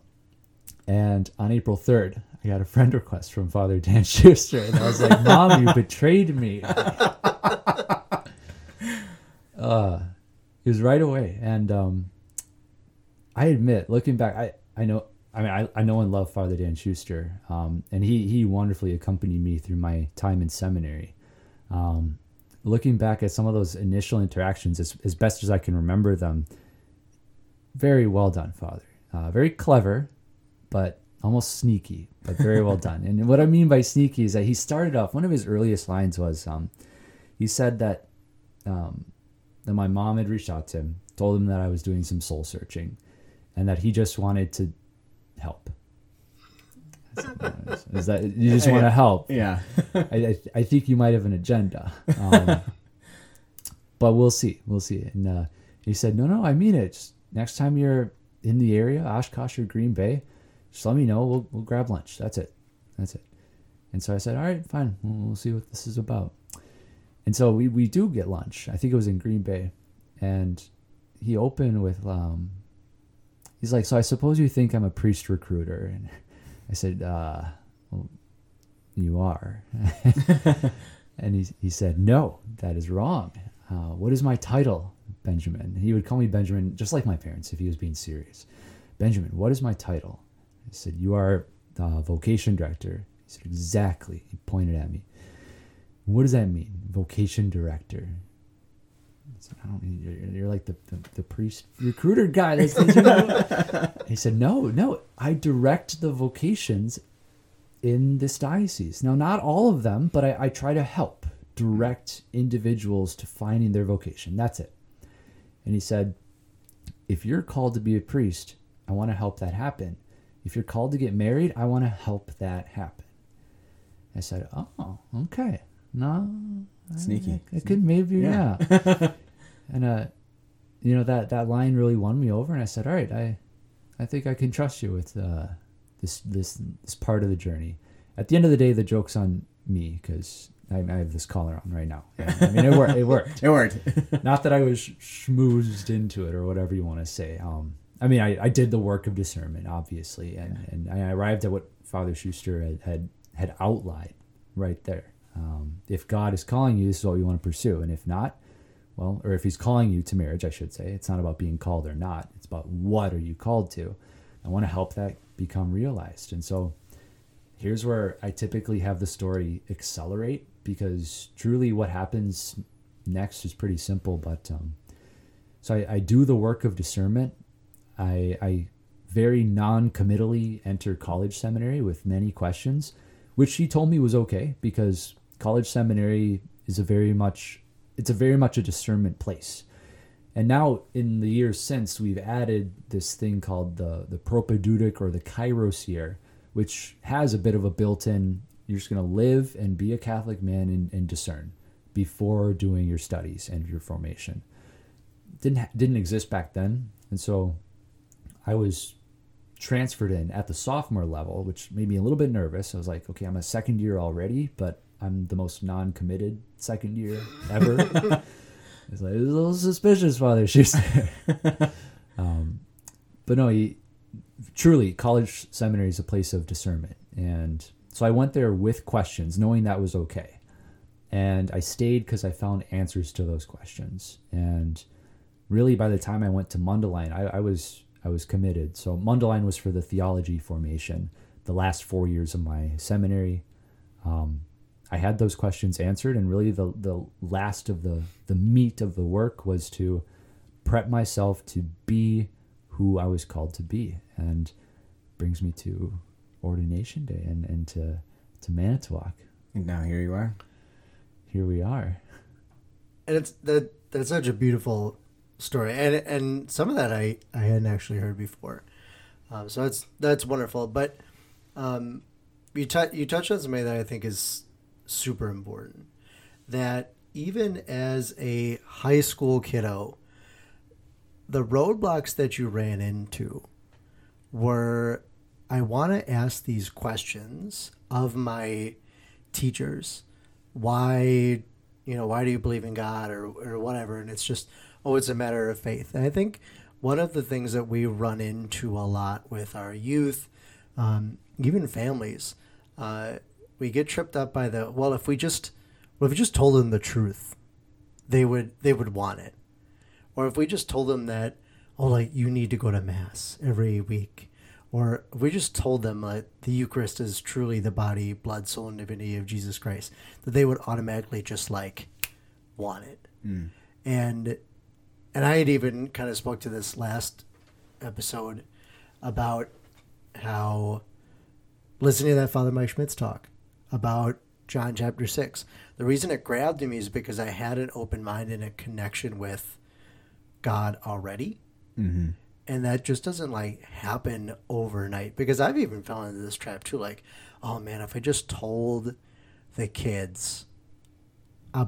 And on April 3rd, I got a friend request from Father Dan Schuster. And I was like, Mom, you betrayed me. uh, it was right away. And um, I admit, looking back, I, I know. I mean, I, I know and love Father Dan Schuster, um, and he, he wonderfully accompanied me through my time in seminary. Um, looking back at some of those initial interactions, as, as best as I can remember them, very well done, Father. Uh, very clever, but almost sneaky, but very well done. And what I mean by sneaky is that he started off, one of his earliest lines was um, he said that um, that my mom had reached out to him, told him that I was doing some soul searching, and that he just wanted to help. Is that you just want to help? Yeah. I, I, think you might have an agenda. Um, but we'll see. We'll see. And uh, he said, no, no, I mean it. Just next time you're in the area, Oshkosh or Green Bay, just let me know. We'll, we'll grab lunch. That's it. That's it. And so I said, all right, fine. We'll, we'll see what this is about. And so we, we do get lunch. I think it was in Green Bay. And he opened with, um, he's like, so I suppose you think I'm a priest recruiter. And I said, uh, well, you are. and he, he said, no, that is wrong. Uh, what is my title, Benjamin? He would call me Benjamin, just like my parents, if he was being serious. Benjamin, what is my title? I said, you are the vocation director. He said, exactly. He pointed at me. What does that mean, vocation director? I said, I don't. You're, you're like the, the, the priest recruiter guy. He said, no, no. I direct the vocations in this diocese. Now, not all of them, but I, I try to help direct individuals to finding their vocation. That's it. And he said, if you're called to be a priest, I want to help that happen. If you're called to get married, I want to help that happen. I said, oh, okay. No, Sneaky. I, I could maybe, Yeah. yeah. and uh, you know that that line really won me over, and I said, all right, I, I think I can trust you with uh, this this this part of the journey. At the end of the day, the joke's on me because I, I have this collar on right now. I mean, it worked. It worked. It worked. Not that I was schmoozed into it or whatever you want to say. Um, I mean, I, I did the work of discernment, obviously, and, and I arrived at what Father Schuster had, had, had outlined right there. Um, if God is calling you, this is what you want to pursue. And if not, well, or if he's calling you to marriage, I should say, it's not about being called or not. It's about what are you called to. I want to help that become realized. And so here's where I typically have the story accelerate because truly what happens next is pretty simple. But um, so I, I do the work of discernment. I, I very non committally enter college seminary with many questions, which she told me was okay because college seminary is a very much it's a very much a discernment place. And now in the years since we've added this thing called the the propedeutic or the kairos year, which has a bit of a built-in you're just going to live and be a Catholic man and, and discern before doing your studies and your formation. Didn't ha- didn't exist back then, and so I was transferred in at the sophomore level, which made me a little bit nervous. I was like, okay, I'm a second year already, but I'm the most non-committed second year ever. it's like a little suspicious, Father Schuster. um, but no, he, truly, college seminary is a place of discernment, and so I went there with questions, knowing that was okay. And I stayed because I found answers to those questions. And really, by the time I went to Mundelein, I, I was I was committed. So Mundelein was for the theology formation, the last four years of my seminary. Um, I had those questions answered, and really the the last of the the meat of the work was to prep myself to be who I was called to be, and brings me to ordination day and, and to to Manitowoc. And now here you are. Here we are. and it's that that's such a beautiful story, and and some of that I I hadn't actually heard before, um, so that's that's wonderful. But um, you touch you touched on something that I think is super important. That even as a high school kiddo, the roadblocks that you ran into were I want to ask these questions of my teachers. Why, you know, why do you believe in God or, or whatever? And it's just, oh, it's a matter of faith. And I think one of the things that we run into a lot with our youth, um, even families, uh, we get tripped up by the, well, if we just, well, if we just told them the truth, they would, they would want it. Or if we just told them that, oh, like you need to go to mass every week or if we just told them that the Eucharist is truly the body, blood, soul, and divinity of Jesus Christ, that they would automatically just like want it. Mm. And and I had even kind of spoke to this last episode about how listening to that Father Mike Schmitz talk about John chapter 6. The reason it grabbed me is because I had an open mind and a connection with God already. Mm-hmm. And that just doesn't like happen overnight because I've even fell into this trap too. Like, oh man, if I just told the kids, uh,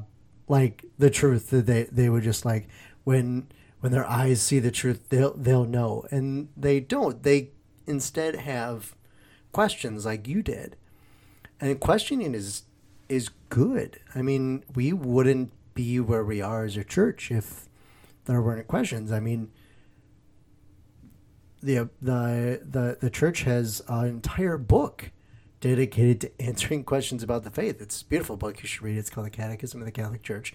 like the truth, that they they would just like when when their eyes see the truth, they'll they'll know, and they don't. They instead have questions like you did, and questioning is is good. I mean, we wouldn't be where we are as a church if there weren't questions. I mean, the the the the church has an entire book dedicated to answering questions about the faith. It's a beautiful book. You should read it. It's called The Catechism of the Catholic Church,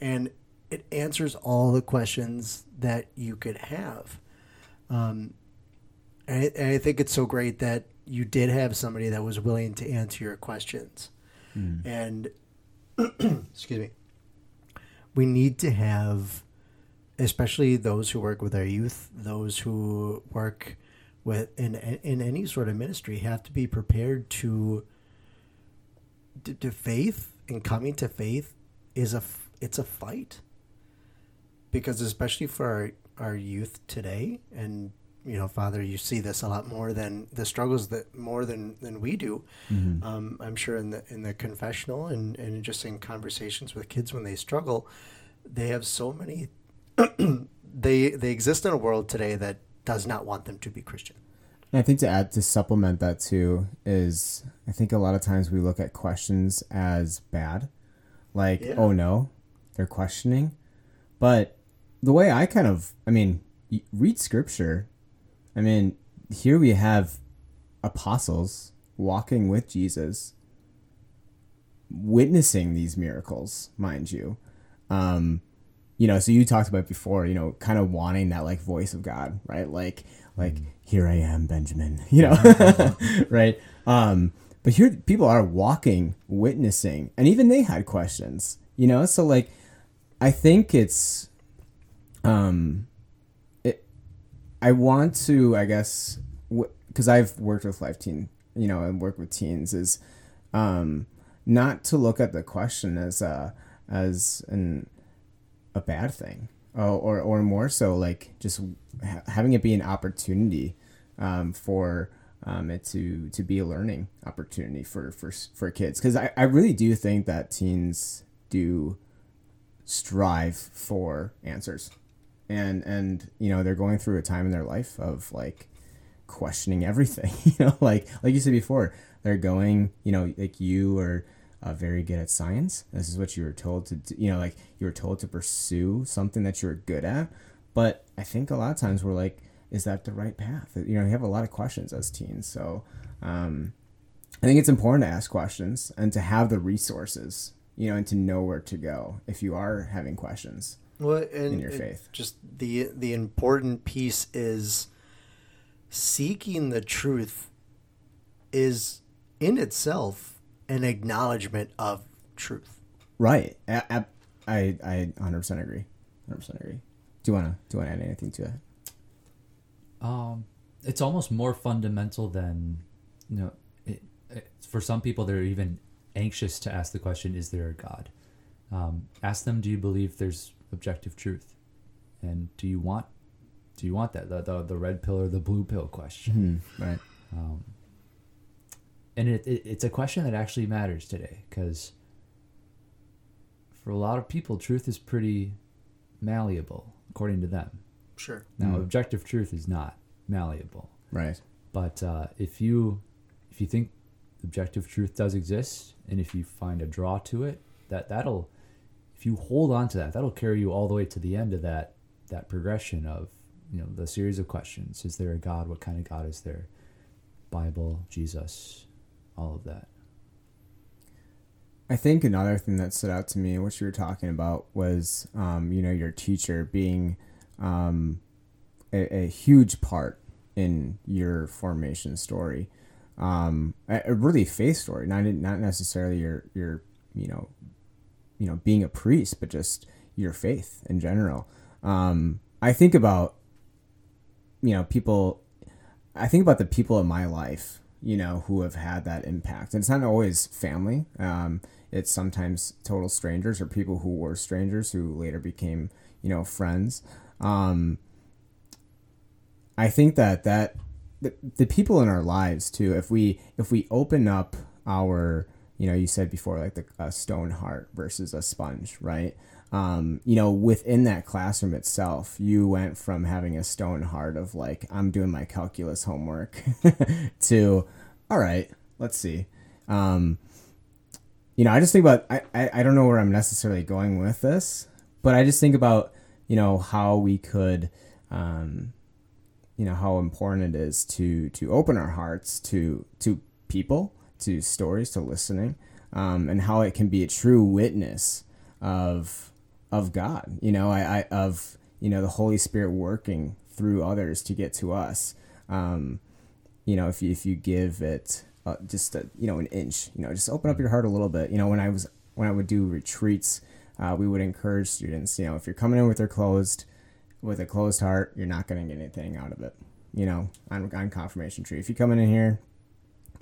and it answers all the questions that you could have. Um, and I, and I think it's so great that you did have somebody that was willing to answer your questions. Mm. And excuse me, we need to have, especially those who work with our youth, those who work with in in any sort of ministry, have to be prepared to. To, to faith and coming to faith is a it's a fight because especially for our, our youth today and you know father you see this a lot more than the struggles that more than than we do Mm-hmm. um, i'm sure in the in the confessional and and just in conversations with kids when they struggle they have so many they they exist in a world today that does not want them to be christian And I think to add to supplement that too is I think a lot of times we look at questions as bad, like Yeah. oh no, they're questioning, but the way I kind of I mean read scripture, I mean here we have apostles walking with Jesus, witnessing these miracles, mind you. Um, you know, so you talked about before, you know, kind of wanting that like voice of God, right? Like, like here I am, Benjamin, you know, right? Um, but here people are walking, witnessing, and even they had questions, you know. So like, I think it's, um, it. I want to, I guess, because I've worked with life teen, you know, and worked with teens, is, um, not to look at the question as a as an a bad thing. Oh, or or more so like just ha- having it be an opportunity um, for um, it to to be a learning opportunity for for for kids. Because I, I really do think that teens do strive for answers. And and you know they're going through a time in their life of like questioning everything you know like like you said before they're going you know like you are uh, very good at science. This is what you were told to do, you know like you were told to pursue something that you're good at. But i think a lot of times we're like is that the right path? You know you have a lot of questions as teens. So um, i think it's important to ask questions and to have the resources you know and to know where to go if you are having questions well, and in your faith. just the the important piece is seeking the truth is in itself an acknowledgement of truth. right I I, I, I 100% agree 100% agree do you want to do you want to add anything to that Um, it's almost more fundamental than, you know, it, it, for some people they're even anxious to ask the question, "Is there a God?" Um, ask them, "Do you believe there's objective truth?" And do you want, do you want that the the, the red pill or the blue pill question? hmm right Um, and it, it it's a question that actually matters today because for a lot of people, truth is pretty malleable according to them. Sure. Now, Mm. objective truth is not malleable. right But uh, if you if you think objective truth does exist, and if you find a draw to it, that that'll if you hold on to that, that'll carry you all the way to the end of that that progression of you know the series of questions. Is there a God? What kind of God is there? Bible, Jesus, all of that. I think another thing that stood out to me, what you were talking about, was um, you know your teacher being um, a, a huge part in your formation story, um, a, a really faith story, not not necessarily your your you know you know being a priest, but just your faith in general. Um, I think about you know people. I think about the people in my life you know, who have had that impact. And it's not always family. Um, it's sometimes total strangers or people who were strangers who later became, you know, friends. Um, I think that that the, the people in our lives too. If we if we open up our, you know, you said before like the a stone heart versus a sponge, right? Um, you know, within that classroom itself, you went from having a stone heart of like I'm doing my calculus homework to, all right, let's see. Um, you know, I just think about I, I I don't know where I'm necessarily going with this, but I just think about you know how we could um, you know how important it is to to open our hearts to to people to stories to listening um, and how it can be a true witness of of god you know I, I of you know the holy spirit working through others to get to us um, you know if you if you give it uh, just a, you know an inch you know just open up your heart a little bit you know when i was when i would do retreats uh, we would encourage students you know if you're coming in with your closed with a closed heart, you're not going to get anything out of it. You know, on, on confirmation tree. If you come in here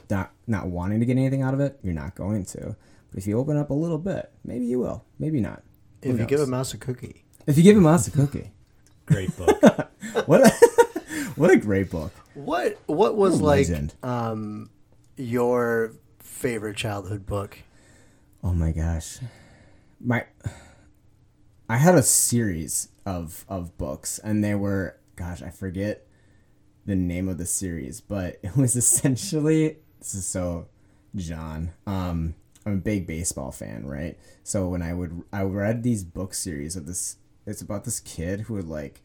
not not wanting to get anything out of it, you're not going to. But if you open up a little bit, maybe you will. Maybe not. Who If you give a mouse a cookie, if you give a mouse a cookie, Great book. what a, what a great book. what what was Ooh, like legend. um, your favorite childhood book? Oh my gosh, my I had a series of of books, and they were gosh, I forget the name of the series, but it was essentially this is so John. Um, I'm a big baseball fan, right? So when I would I read these book series of this, it's about this kid who would like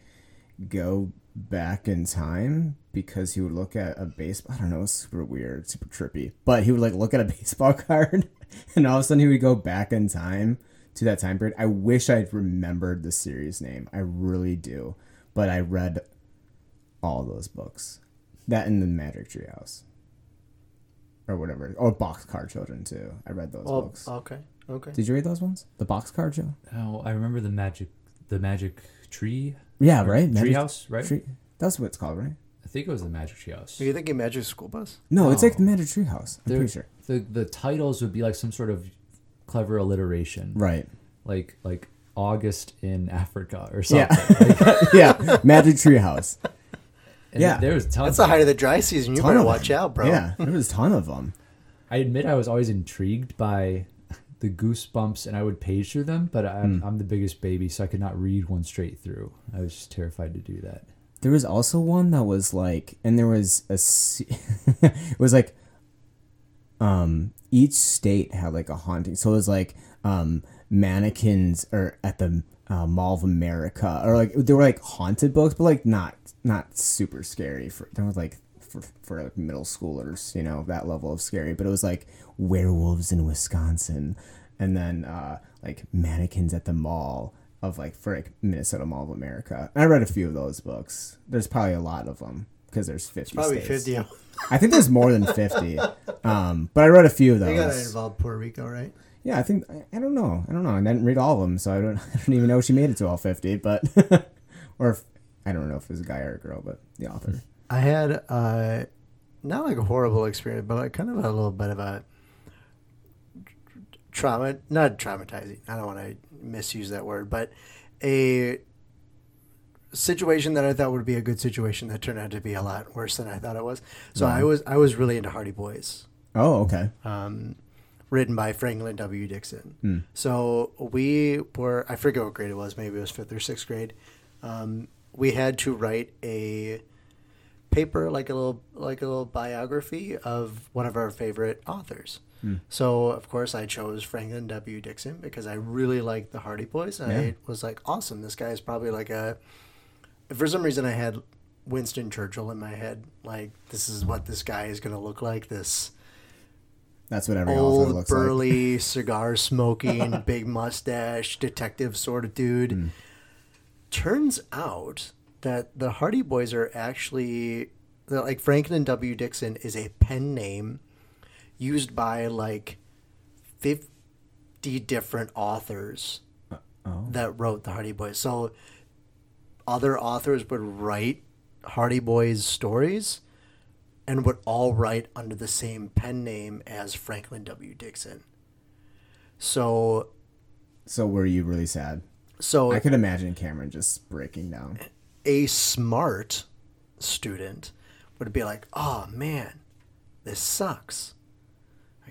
go back in time because he would look at a baseball. I don't know, it's super weird, super trippy. But he would like look at a baseball card, and all of a sudden he would go back in time to that time period. I wish I'd remembered the series name. I really do. But I read all those books. That and the Magic Tree House. Or whatever. Or Boxcar Children too. I read those Oh, books. okay, okay. Did you read those ones? The Boxcar Children? oh, I remember the magic, the magic tree. Yeah, right? Magic Treehouse, right? Tree. That's what it's called, right? I think it was the magic tree house. Are you thinking Magic School Bus? No, it's like Oh. the Magic Tree House. I'm They're- pretty sure. The the titles would be like some sort of clever alliteration, Right. like like August in Africa or something. Yeah. yeah. Magic Tree House. And Yeah. there was tons. That's the height of the dry season. You Ton better of watch them. out, bro. Yeah. There was a ton of them. I admit I was always intrigued by the goosebumps, and I would page through them, but I'm, Hmm. I'm the biggest baby, so I could not read one straight through. I was just terrified to do that. There was also one that was like, and there was a, it was like, um, each state had like a haunting. So it was like, um, mannequins or at the uh, Mall of America, or like they were like haunted books, but like not not super scary. For they were like for for like middle schoolers, you know, that level of scary. But it was like werewolves in Wisconsin, and then uh, like mannequins at the mall of like for like Minnesota Mall of America. And I read a few of those books. There's probably a lot of them because there's fifty. Probably states. 50 I think there's more than fifty. Um, but I read a few of They got to those. involve Puerto Rico, right? Yeah, I think I, I don't know. I don't know. I didn't read all of them, so I don't. I don't even know if she made it to all fifty. But or if, I don't know if it was a guy or a girl, but the author. I had uh, not like a horrible experience, but like kind of a little bit of a trauma, not traumatizing. I don't want to misuse that word, but a situation that I thought would be a good situation that turned out to be a lot worse than I thought it was. So I was I was really into Hardy Boys. Oh, okay. um, written by Franklin W. Dixon. Hmm. So we were, I forget what grade it was, maybe it was fifth or sixth grade. Um, we had to write a paper, like a little, like a little biography of one of our favorite authors. Hmm. So of course I chose Franklin W. Dixon because I really liked the Hardy Boys. And Yeah. I was like, awesome, this guy is probably like a. For some reason, I had Winston Churchill in my head. Like, this is what this guy is going to look like. This That's what every author old looks like. burly cigar smoking big mustache detective sort of dude Hmm. turns out that the hardy boys are actually like franklin w dixon is a pen name used by like 50 different authors Oh. that wrote the hardy boys so other authors would write hardy boys stories and would all write under the same pen name as Franklin W. Dixon. So, So were you really sad? so I could imagine Cameron just breaking down. a smart student would be like, "Oh man, this sucks.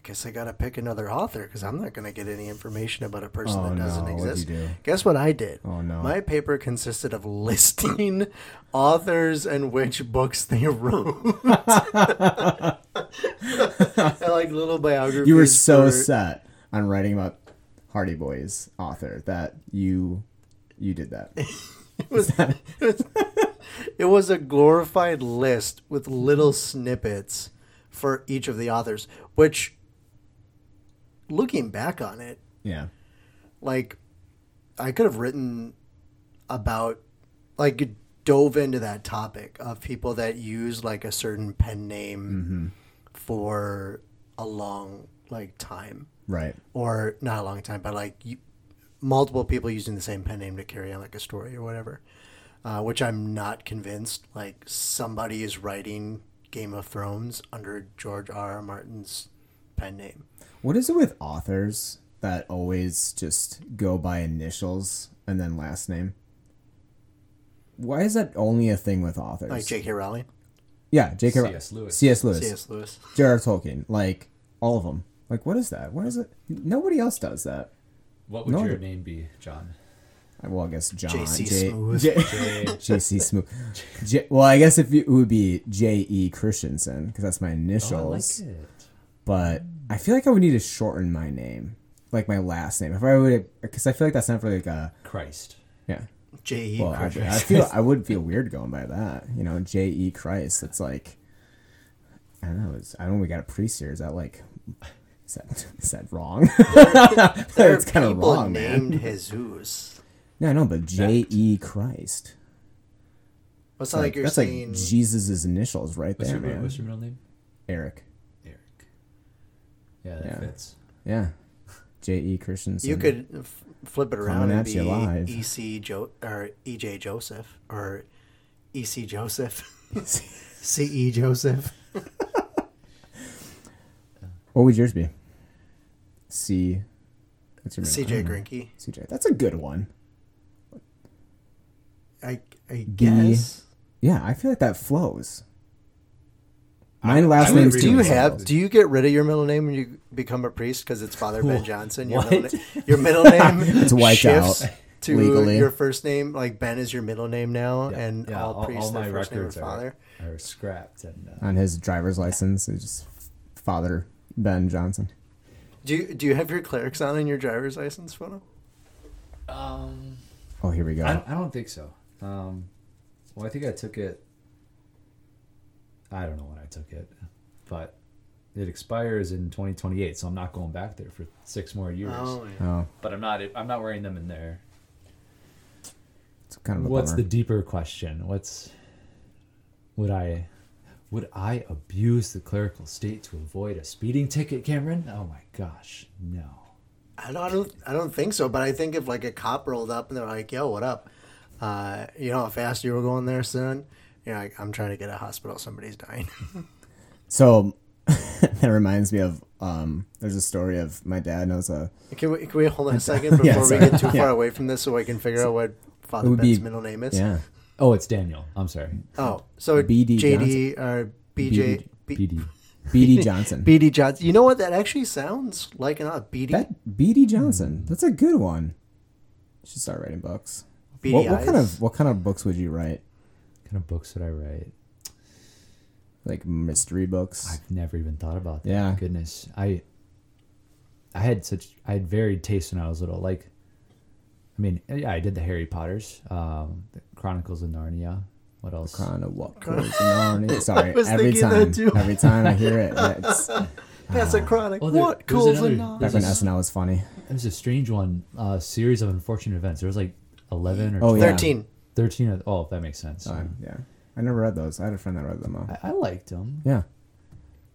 I guess I got to pick another author because I'm not going to get any information about a person Oh, that doesn't no. Exist." do? Guess what I did? Oh, no. My paper consisted of listing authors and which books they wrote. like little biographies. You were so for- set on writing about Hardy Boys author that you you did that. It was, it was, it was a glorified list with little snippets for each of the authors, which, looking back on it, Yeah. like, I could have written about, like, dove into that topic of people that use, like, a certain pen name for a long, like, time. Right. Or not a long time, but, like, you, multiple people using the same pen name to carry on, like, a story or whatever. Uh, which I'm not convinced, like, somebody is writing Game of Thrones under George R. R. Martin's pen name. What is it with authors that always just go by initials and then last name? Why is that only a thing with authors? Like J.K. Rowling, yeah, J.K. Row- C.S. Lewis. C.S. Lewis, C.S. Lewis. J.R.R. Tolkien, like all of them. Like, what is that? What is it? Nobody else does that. What would No, your the- name be, John? Well, I guess John. J.C. J- Smooth. J- J. J.C. Smooth. J- well, I guess if you, it would be J.E. Christensen because that's my Oh, I like it. but I feel like I would need to shorten my name, like my last name. If I would, because I feel like that's not for like a Christ. yeah. J.E. Well, I, Christian. I feel I would feel weird going by that. You know, J E Christ. It's like I don't know. It's, I don't. We got a priest here. Is that like? Is that is that wrong? There are it's kind of people wrong, man. named Jesus. No, no, but J E Christ. Well, it's not like, you're that's saying. like Jesus' initials right What's there, your, man. what's your middle name? Eric. Eric. Yeah, that Yeah. fits. Yeah. J E Christensen. you could f- flip it around Coming and at you be live. E.C. Jo- or E.J. Joseph or E.C. Joseph, C.E. Joseph. What would yours be? C. What's your middle- I C.J. don't. Grinke. CJ. That's a good one. I guess. Yeah, I feel like that flows. My last I would name's Do you have? Do you get rid of your middle name when you become a priest because it's Father Ben Johnson? Your What? middle, na- your middle name It's wiped shifts out to legally. your first name. Like Ben is your middle name now, Yeah, and yeah, all, priests their first name are Father. are, are scrapped. And uh, on his driver's license? It's just Father Ben Johnson. Do you do you have your clerics on in your driver's license photo? um, Oh, here we go. I, I don't think so. Um, well, I think I took it. I don't know when I took it, but it expires in 2028, so I'm not going back there for six more years. Oh, yeah. oh, But I'm not. I'm not wearing them in there. it's kind of a What's bummer. the deeper question? What's would I would I abuse the clerical state to avoid a speeding ticket, Cameron? Oh my gosh, no. I don't, I don't, I don't think so. But I think if like a cop rolled up and they're like, "Yo, what up? Uh, you know how fast you were going there, son?" You're like, "I'm trying to get a hospital. Somebody's dying." So that reminds me of um. There's a story of my dad knows a. can we can we hold on a second before Yeah, we get too far Yeah. away from this, so I can figure out what Father Ben's be- middle name is? Yeah. Oh, it's Daniel. I'm sorry. Oh, so BD JD or BJ B- BD. B.D. Johnson. BD Johnson. You know what? That actually sounds like an odd BD. That B.D. Johnson. That's a good one. You should start writing books. BD What, what kind of what kind of books would you write? What kind of books would I write? Like mystery books. I've never even thought about that. Yeah. Goodness. I I had such I had varied tastes when I was little. Like I mean, yeah, I did the Harry Potters, um, the Chronicles of Narnia. What else? Kind of what goes on. Sorry, was every time, that too. every time I hear it, it's That's a chronic. Well, there- what there was calls another- a back when SNL was funny. It was a strange one. Uh, series of unfortunate events. There was like eleven or Oh, 12, yeah. Thirteen. Thirteen. Of, oh, that makes sense. Uh, yeah, I never read those. I had a friend that read them all. I, I liked them. Yeah,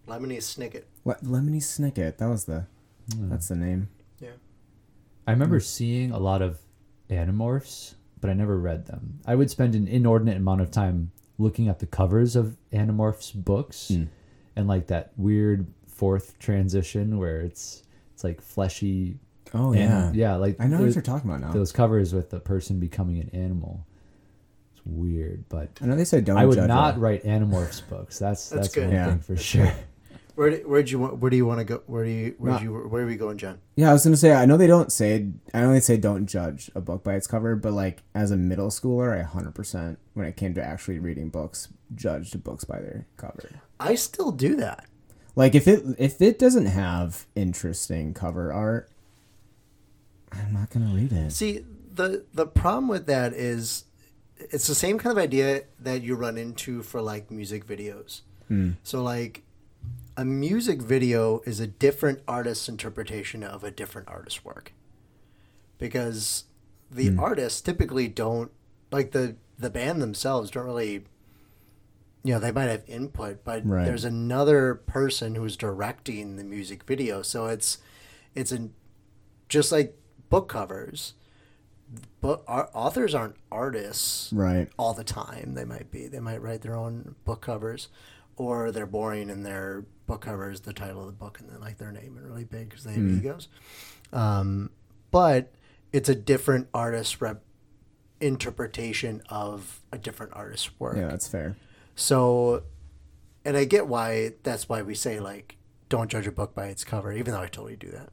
Lemony Snicket. Le- Lemony Snicket. That was the. Hmm. That's the name. Yeah. I remember seeing a lot of Animorphs, but I never read them. I would spend an inordinate amount of time looking at the covers of Animorphs books Hmm. and like that weird fourth transition where it's it's like fleshy. Oh anim- yeah, yeah, like I know what you're talking about now. Those covers with the person becoming an animal. It's weird, but I know they say don't. I would judge not it. write Animorphs books. That's That's that's, good. one Yeah. thing for sure. Where do, where'd you want? Where do you want to go? Where do you? Where do you? Where are we going, John? Yeah, I was gonna say I know they don't say I know they say don't judge a book by its cover, but like as a middle schooler, I hundred percent when it came to actually reading books, judged books by their cover. I still do that. Like if it if it doesn't have interesting cover art, I'm not gonna read it. See, the the problem with that is it's the same kind of idea that you run into for like music videos. Hmm. So like a music video is a different artist's interpretation of a different artist's work. Because the hmm. artists typically don't like the the band themselves don't really you know, they might have input, but Right. there's another person who's directing the music video. So it's it's an just like book covers but our authors aren't artists Right. all the time. They might be they might write their own book covers or they're boring and their book cover is the title of the book and then like their name and really big because they have egos. Um, but it's a different artist rep interpretation of a different artist's work. Yeah, that's fair. so and i get why that's why we say like don't judge a book by its cover even though i totally do that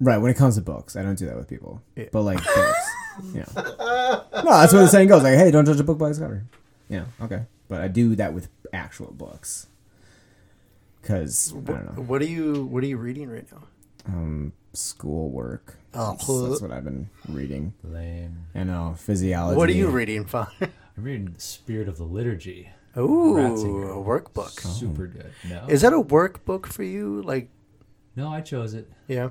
Right, when it comes to books, I don't do that with people. Yeah. But like books. Yeah. No, that's where the saying goes. Like, hey, don't judge a book by its cover. Yeah, okay. But I do that with actual books. Cause I don't know. what are you what are you reading right now Um schoolwork. Oh. That's, that's what I've been reading. Lame. I know, physiology. what are you reading Fawn? I'm reading the Spirit of the Liturgy. Ooh, Ratzinger. a workbook. Super good. No, Is that a workbook for you? Like, no, I chose it. yeah.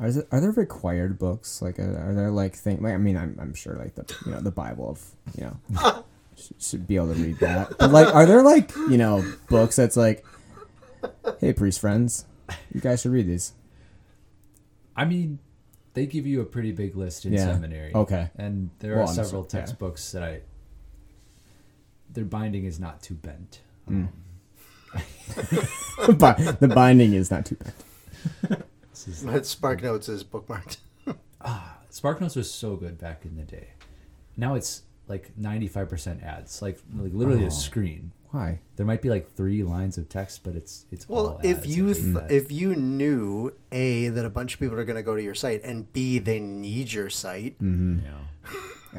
Are there, are there required books? Like, are, are there like things? Like, I mean, I'm, I'm sure like the you know the Bible of you know should, should be able to read that. But like, are there like you know books that's like, hey, priest friends, you guys should read these. I mean, they give you a pretty big list in Yeah. seminary. Okay. And there Well, are I'm several yeah. textbooks that I. Their binding is not too bent. Mm. Um, the binding is not too bad. this is, But Spark Notes is bookmarked. Ah SparkNotes was so good back in the day. Now it's like 95% ads, like like literally Oh. a screen. Why? There might be like three lines of text, but it's it's Well, all if ads. you I hate th- if you knew a that a bunch of people are going to go to your site and b they need your site, Mm-hmm. you know,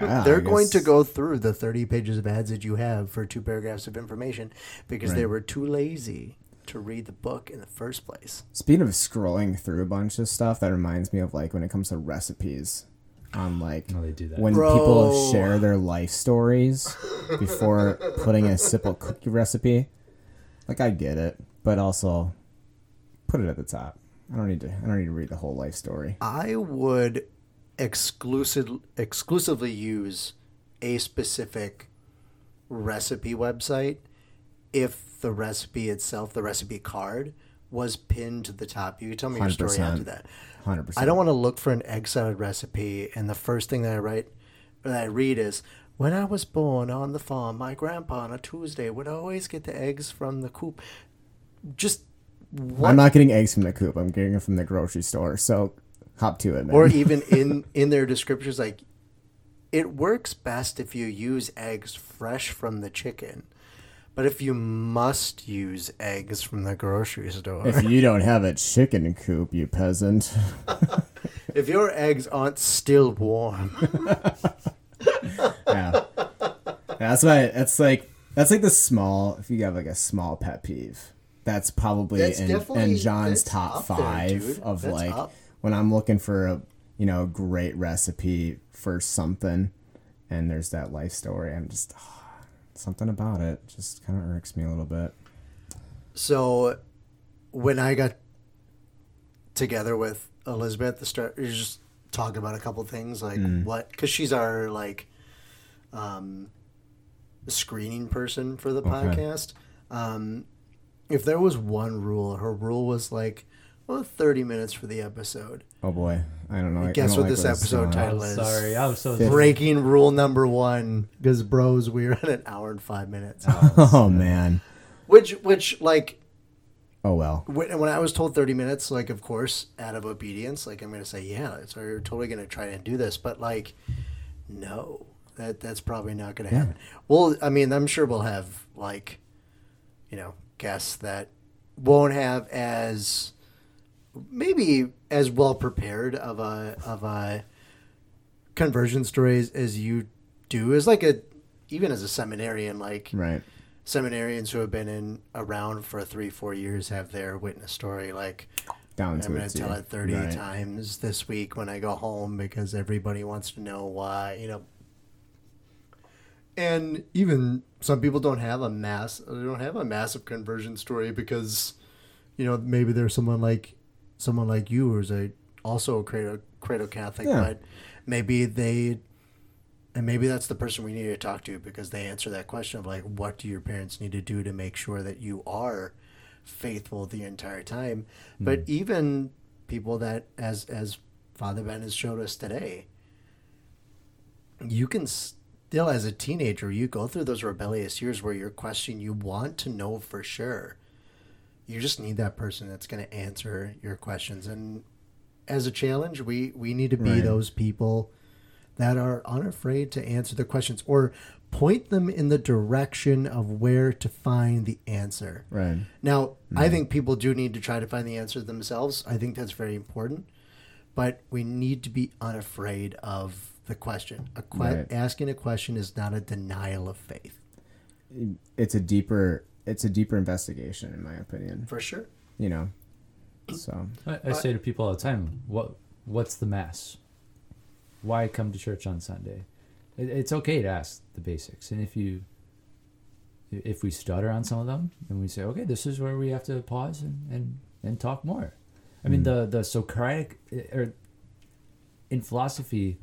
Yeah, they're I going to go through the 30 pages of ads that you have for two paragraphs of information because they were too lazy to read the book in the first place. Speaking of scrolling through a bunch of stuff, that reminds me of like when it comes to recipes, on like no, they do that. when Bro. people share their life stories before putting a simple cookie recipe. Like I get it, but also put it at the top. I don't need to. I don't need to read the whole life story. I would exclusive exclusively use a specific recipe website if the recipe itself, the recipe card, was pinned to the top. You can tell me your story 100%. after that. Hundred percent. I don't want to look for an egg salad recipe, and the first thing that I write, or that I read is, "When I was born on the farm, my grandpa on a Tuesday would always get the eggs from the coop." Just what, I'm not getting eggs from the coop. I'm getting them from the grocery store. So hop to it, man. or even in in their descriptions, like it works best if you use eggs fresh from the chicken. But if you must use eggs from the grocery store, if you don't have a chicken coop, you peasant. if your eggs aren't still warm, yeah. That's why that's like that's like the small if you have like a small pet peeve. That's probably That's in, in John's top there, five of That's like up. when I'm looking for a you know great recipe for something and there's that life story. I'm just oh, something about it just kind of irks me a little bit. So when I got together with Elizabeth, the start, were just talking about a couple things like what, because she's our like um, screening person for the podcast. Um, if there was one rule, her rule was like, well, 30 minutes for the episode. Oh boy, I don't know. I Guess don't what like this it's episode title is. sorry, I'm so sorry. Breaking rule number one, because bros, we're at an hour and five minutes. Oh, oh man. Which, which, like, Oh well. when, when I was told 30 minutes, like, of course, out of obedience, like, I'm going to say, yeah, so you're totally going to try and do this. But, like, no, that that's probably not going to Yeah. happen. Well, I mean, I'm sure we'll have, like, you know, guests that won't have as, maybe as well prepared of a, of a conversion story as, as you do as, like, a, even as a seminarian, like, Right. seminarians who have been in around for three four years have their witness story like Down i'm going to tell it 30 Right. times this week when i go home because everybody wants to know why you know and even some people don't have a mass they don't have a massive conversion story because you know maybe there's someone like someone like you who's a also a cradle, cradle catholic Yeah. but maybe they and maybe that's the person we need to talk to because they answer that question of like what do your parents need to do to make sure that you are faithful the entire time? But hmm. even people that as as father ben has showed us today you can still as a teenager you go through those rebellious years where you're questioning you want to know for sure you just need that person that's going to answer your questions and as a challenge we we need to be Right. those people that are unafraid to answer the questions or point them in the direction of where to find the answer Right. now, I think people do need to try to find the answer themselves. I think that's very important. But we need to be unafraid of the question. A que- Right. Asking a question is not a denial of faith, It's a deeper. It's a deeper investigation, in my opinion. for sure. You know. So I, I say to people all the time, "What what's the mass? Why come to church on Sunday?" It, it's okay to ask the basics, and if you if we stutter on some of them, and we say, "Okay, this is where we have to pause and and, and talk more." I mean, hmm. the the Socratic eh, or in philosophy,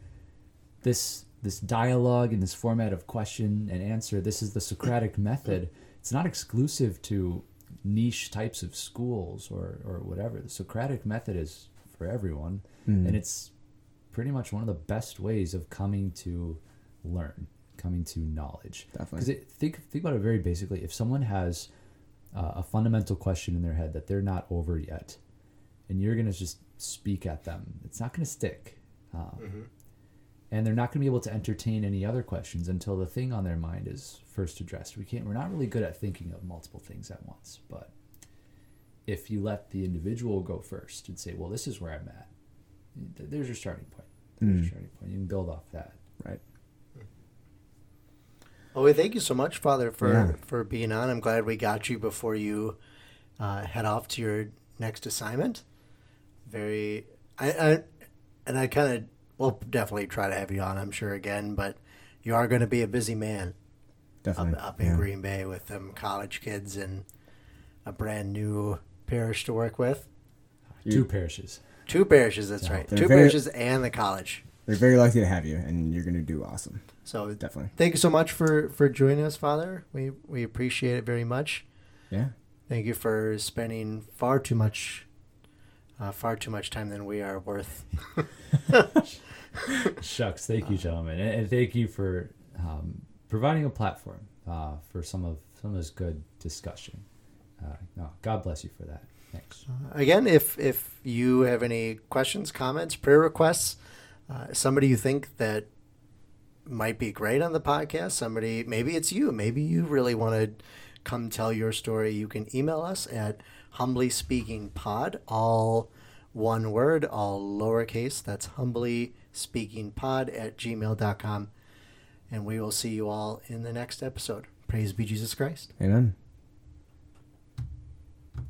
this this dialogue and this format of question and answer, this is the Socratic method. It's not exclusive to niche types of schools or, or whatever. The Socratic method is for everyone, and it's pretty much one of the best ways of coming to learn, coming to knowledge. Definitely. Because think think about it very basically. If someone has uh, a fundamental question in their head that they're not over yet, and you're gonna just speak at them, it's not gonna stick. Um, and they're not going to be able to entertain any other questions until the thing on their mind is first addressed. We can't. We're not really good at thinking of multiple things at once. But if you let the individual go first and say, "Well, this is where I'm at," th- there's your starting point. There's your starting point. You can build off that. right. Well, we thank you so much, Father, for, Yeah. for being on. I'm glad we got you before you uh, head off to your next assignment. Very, I, I and I kind of, we'll definitely try to have you on, I'm sure, again, but you are going to be a busy man. Definitely. up, up in yeah. Green Bay with them college kids and a brand new parish to work with. You- Two parishes. Two parishes, that's right. Two very- parishes and the college. We're very lucky to have you, and you're going to do awesome. So Definitely. thank you so much for for joining us, Father. We we appreciate it very much. Yeah. Thank you for spending far too much, uh, far too much time than we are worth. Shucks. Thank you, gentlemen, and, and thank you for um, providing a platform uh, for some of some of this good discussion. Uh, no, God bless you for that. Thanks. Again, if if you have any questions, comments, prayer requests, uh, somebody you think that might be great on the podcast, somebody maybe it's you, maybe you really want to come tell your story, you can email us at humbly speaking pod, all one word, all lowercase. That's humbly speaking pod at gmail.com. And we will see you all in the next episode. Praise be Jesus Christ. Amen.